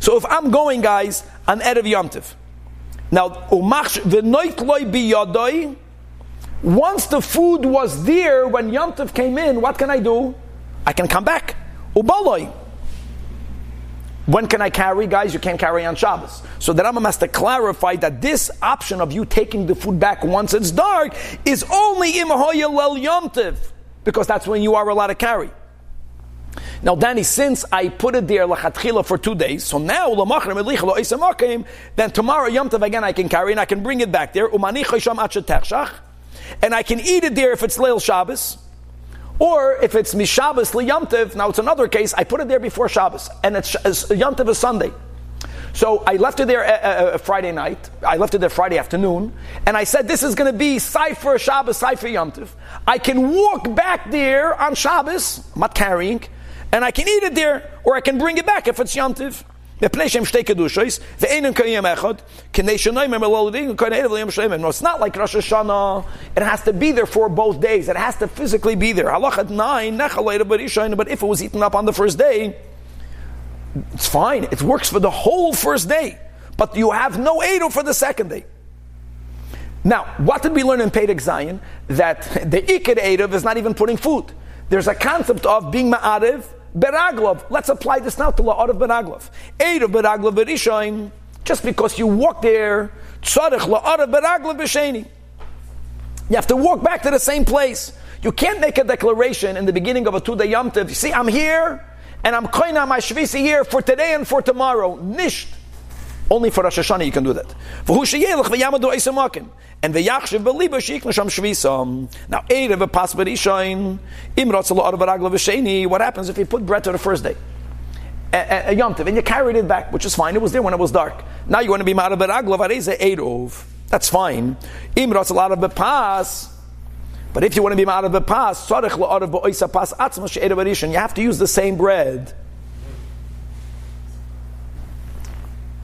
so if I'm going, guys, on erev Yom now once the food was there when Yom Tov came in, what can I do? I can come back. Ubaloi. When can I carry? Guys, you can't carry on Shabbos. So the Rambam has to clarify that this option of you taking the food back once it's dark is only imhoya lel yomtiv, because that's when you are allowed to carry. Now, Danny, since I put it there lachatchila for two days, so now then tomorrow Yom Tov again I can carry and I can bring it back there. And I can eat it there if it's Leil Shabbos. Or if it's Mishabas liyamtiv, now it's another case, I put it there before Shabbos, and it's, it's Yamtiv is Sunday. So I left it there uh, uh, Friday night. I left it there Friday afternoon, and I said this is going to be Cipher Shabbos, Cipher Yom Tov. I can walk back there on Shabbos. I'm not carrying, and I can eat it there, or I can bring it back if it's Yom it's not like Rosh Hashanah. It has to be there for both days. It has to physically be there. Halachat 9, but if it was eaten up on the first day, it's fine. It works for the whole first day. But you have no Edo for the second day. Now, what did we learn in Pedek Zion? That the Ikir Erev is not even putting food. There's a concept of being Ma'ariv Beraglov. Let's apply this now to La'ad of Beraglov. Edav Beraglov Berishain, just because you walk there, Tzarech La'ad of Beraglov. You have to walk back to the same place. You can't make a declaration in the beginning of a two-day Yom. See, I'm here, and I'm koina my shvisi here for today and for tomorrow. Nisht. Only for Rosh Hashanah you can do that. And v'yachshiv b'liba sheikna sham shvisa. Now, Erev v'pas b'rishain. Im rotzah lo'ar v'ragla v'sheni. What happens if you put bread to the first day? A, a, a Yom Tov, and you carried it back, which is fine. It was there when it was dark. Now you want to be mad v'ragla v'areze Erev. That's fine. Im rotzah lo'ar v'pas. But if you want to be of the pas, you have to use the same bread.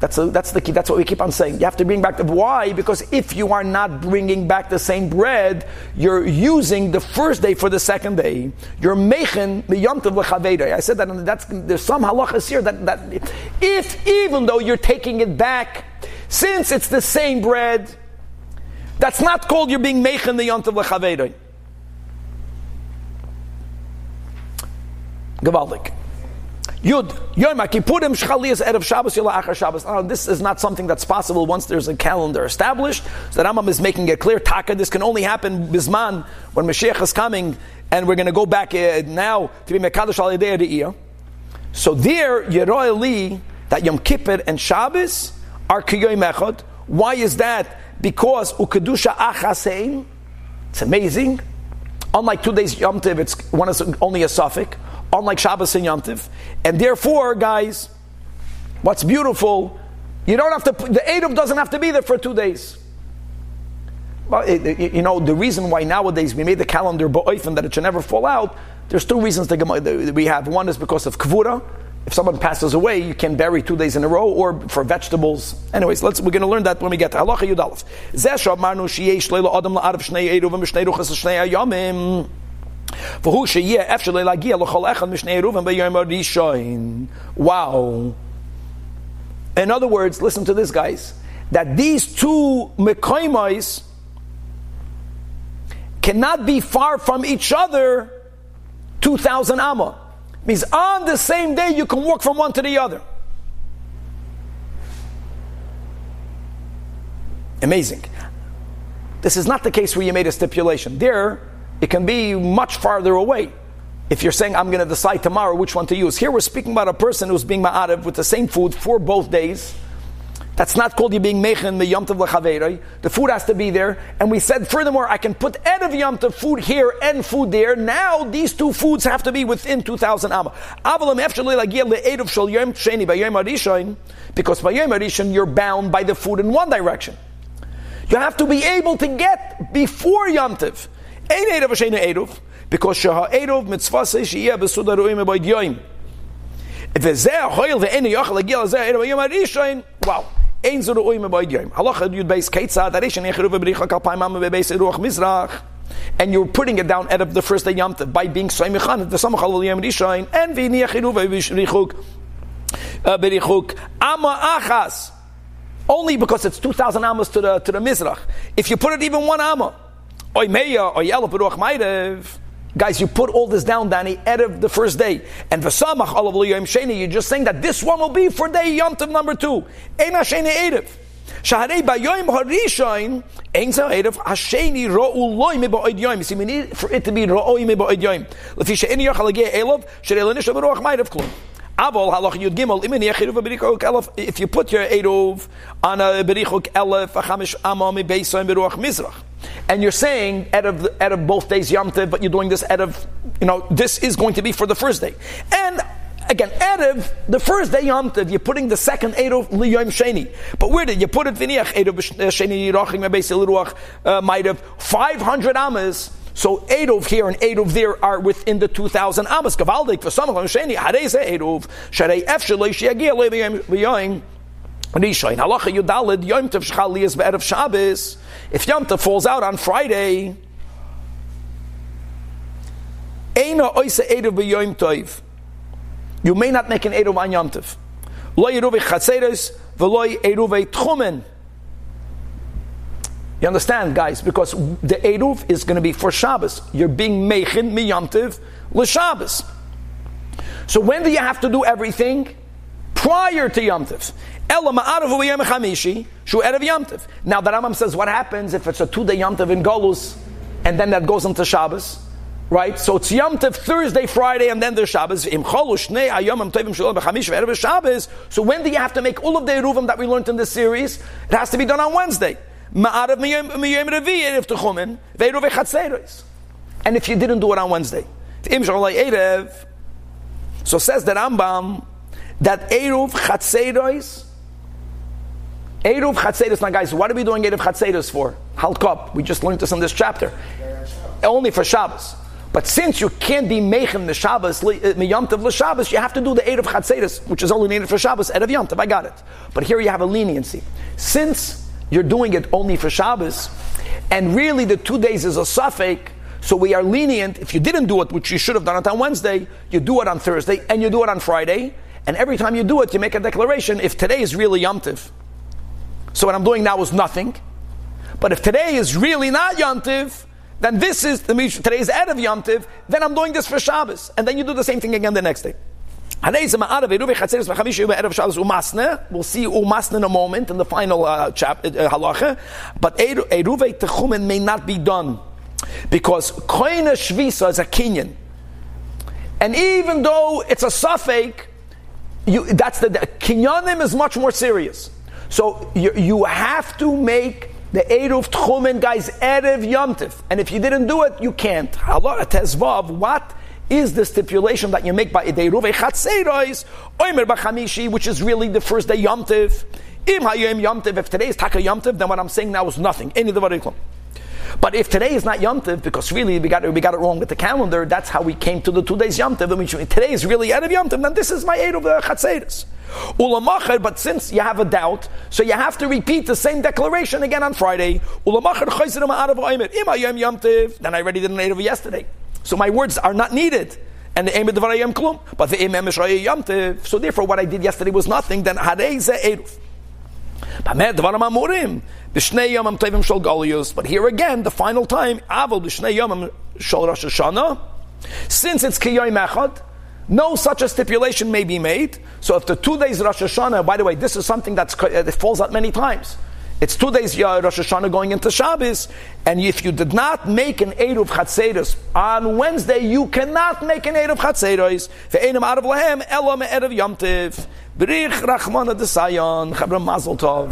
That's, a, that's the key. That's what we keep on saying. You have to bring back the why because if you are not bringing back the same bread, you're using the first day for the second day. You're the yom tov. I said that and that's there's some halachas here that, that if even though you're taking it back, since it's the same bread, that's not called you're being mechen the yom tov lechaveda. Gewaldig. Yud, Yom Kippurim, Shchalias, Erev Shabbos, Yom Achar Shabbos. Now, this is not something that's possible once there's a calendar established. So the Rambam is making it clear, Taka, this can only happen Bisman, when Mashiach is coming, and we're going to go back uh, now to be Mekadosh Al So there, Yeroy Li, that Yom Kippur and Shabbos are Kiyoy Mechot. Why is that? Because Ukadusha Achasein, it's amazing. Unlike two days Yom Tiv, it's one is only a suffix unlike Shabbos and Yom Tiv. And therefore, guys, what's beautiful, you don't have to, the Eruv doesn't have to be there for two days. Well, it, it, you know, the reason why nowadays we made the calendar ba'oifen that it should never fall out, there's two reasons that we have. One is because of kvura. If someone passes away, you can bury two days in a row, or for vegetables. Anyways, let's, we're going to learn that when we get to halacha yudalef. Wow. In other words, listen to this, guys. That these two mekoimais cannot be far from each other 2,000 amma. Means on the same day you can walk from one to the other. Amazing. This is not the case where you made a stipulation. There, it can be much farther away. If you're saying, I'm going to decide tomorrow which one to use. Here we're speaking about a person who's being ma'arev with the same food for both days. That's not called you being mechen the yom tov The food has to be there. And we said, furthermore, I can put erev yom tov food here and food there. Now these two foods have to be within 2,000 amma. Because by yom arishan you're bound by the food in one direction. You have to be able to get before yom tov. Ein Eruv Hashem Eruv, because Shah Eruv mitzvah says Shiyah Besuda Ruim Eboid Yoim. וזה החויל ואין יוכל להגיע לזה ערב היום הראשון, וואו, אין זו ראוי מבויד יום. הלכה יוד בייס כיצד, הראשון יחרו ובריחה כלפיים עמה בבייס רוח מזרח. And you're putting it down out of the first day Yom Tov by being Soimichan, the Samachal al Yom Rishon, and Vini Yachiru Vishrichuk, Berichuk, Amma Achas. Only because it's 2,000 Amas to the, to the Mizrach. If you put it even one Amma, Guys, you put all this down, Danny, of the first day. And v'samach olav yom sheni, you're just saying that this one will be for day yom number two. Ein hasheni erev. Shaharei bayoim erev, ro'u yom. See, we need for it to be ro'oi me ba'od yom. Elov, klum. Avol halach yud gimel. If you put your eruv on a berichok elef, achamish amam beisoim beruach mizrach and you're saying out of out of both days Yom Tov, but you're doing this out of you know this is going to be for the first day, and Again, Erev, the first day Yom Tov, you're putting the second Erev Liyom Sheni. But where did you put it? Viniach Erev Sheni Yirachim Liruach uh, might have 500 amas. So Erev here and Erev there are within the 2,000 amas. Gavaldik for some of them Sheni Harei Ze Erev Sharei Ef Shaloi Shiagia Liyom Rishain Halacha Yudalid Yom Tov Shchal Liyas Be'erev Shabbos. If Yom Tov falls out on Friday. You may not make an Eruv on Yom Tov. You understand, guys? Because the Eruv is going to be for Shabbos. You're being Mechin mi Yom Tov l'Shabbos. So when do you have to do everything? Prior to Yom Tov. Now the Rambam says, what happens if it's a two-day Yom Tov in Golus, and then that goes into Shabbos? right? So it's Yom Tov Thursday, Friday, and then there's Shabbos. So when do you have to make all of the Eruvim that we learned in this series? It has to be done on Wednesday. And if you didn't do it on Wednesday, so says the Rambam that Eruv Chatzeros, Eruv Chatzeros. Now, guys, what are we doing Eruv Chatzeros for? Halkop. We just learned this in this chapter. Only for Shabbos. But since you can't be mechem the Shabbos, miyam uh, tov l'Shabbos, you have to do the eight of Chatzeris, which is only needed for Shabbos, Yom Tov. I got it. But here you have a leniency. Since you're doing it only for Shabbos, and really the two days is a suffix, so we are lenient. If you didn't do it, which you should have done it on Wednesday, you do it on Thursday, and you do it on Friday, and every time you do it, you make a declaration, if today is really Yom Tov, so what I'm doing now is nothing. But if today is really not Yom Tov, then this is the today is Erev Yom Tiv, then I'm doing this for Shabbos, and then you do the same thing again the next day. We'll see umasne in a moment in the final uh, chap, uh, halacha, but eruve techumen may not be done. Because koine shvisa is a kinyan, and even though it's a suffix, you, that's the, the kinyanim is much more serious. So you, you have to make the Eruv Tchumen guys Erev Yomtiv. And if you didn't do it, you can't. Tezvav, what is the stipulation that you make by Eruv Echatzerois, Oimer Bachamishi, which is really the first day Yomtiv. Im Yomtiv, if today is Taka Yomtiv, then what I'm saying now is nothing. Any of the but if today is not Yomtiv, because really we got, we got it wrong with the calendar, that's how we came to the two days Yomtiv, and we, today is really Erev Yomtiv, then this is my Eruv Chatzerois. Ulamacher, but since you have a doubt, so you have to repeat the same declaration again on Friday. Ulamacher Then I already did an of yesterday. So my words are not needed. And the aim of the klum. But the aim. So therefore what I did yesterday was nothing. Then harei ze eruv. But here again, the final time, since it's kiyoy mechad, no such a stipulation may be made. So if the two days Rosh Hashanah, by the way, this is something that's uh, it falls out many times. It's two days Rosh Hashanah going into Shabbos, and if you did not make an Eruv Chatzeros on Wednesday, you cannot make an Eruv Chatzeros. Ve'enim Arav Lahem Elam Erev Yom Tiv. Berich Rachmana Desayon Chabra Mazel Tov.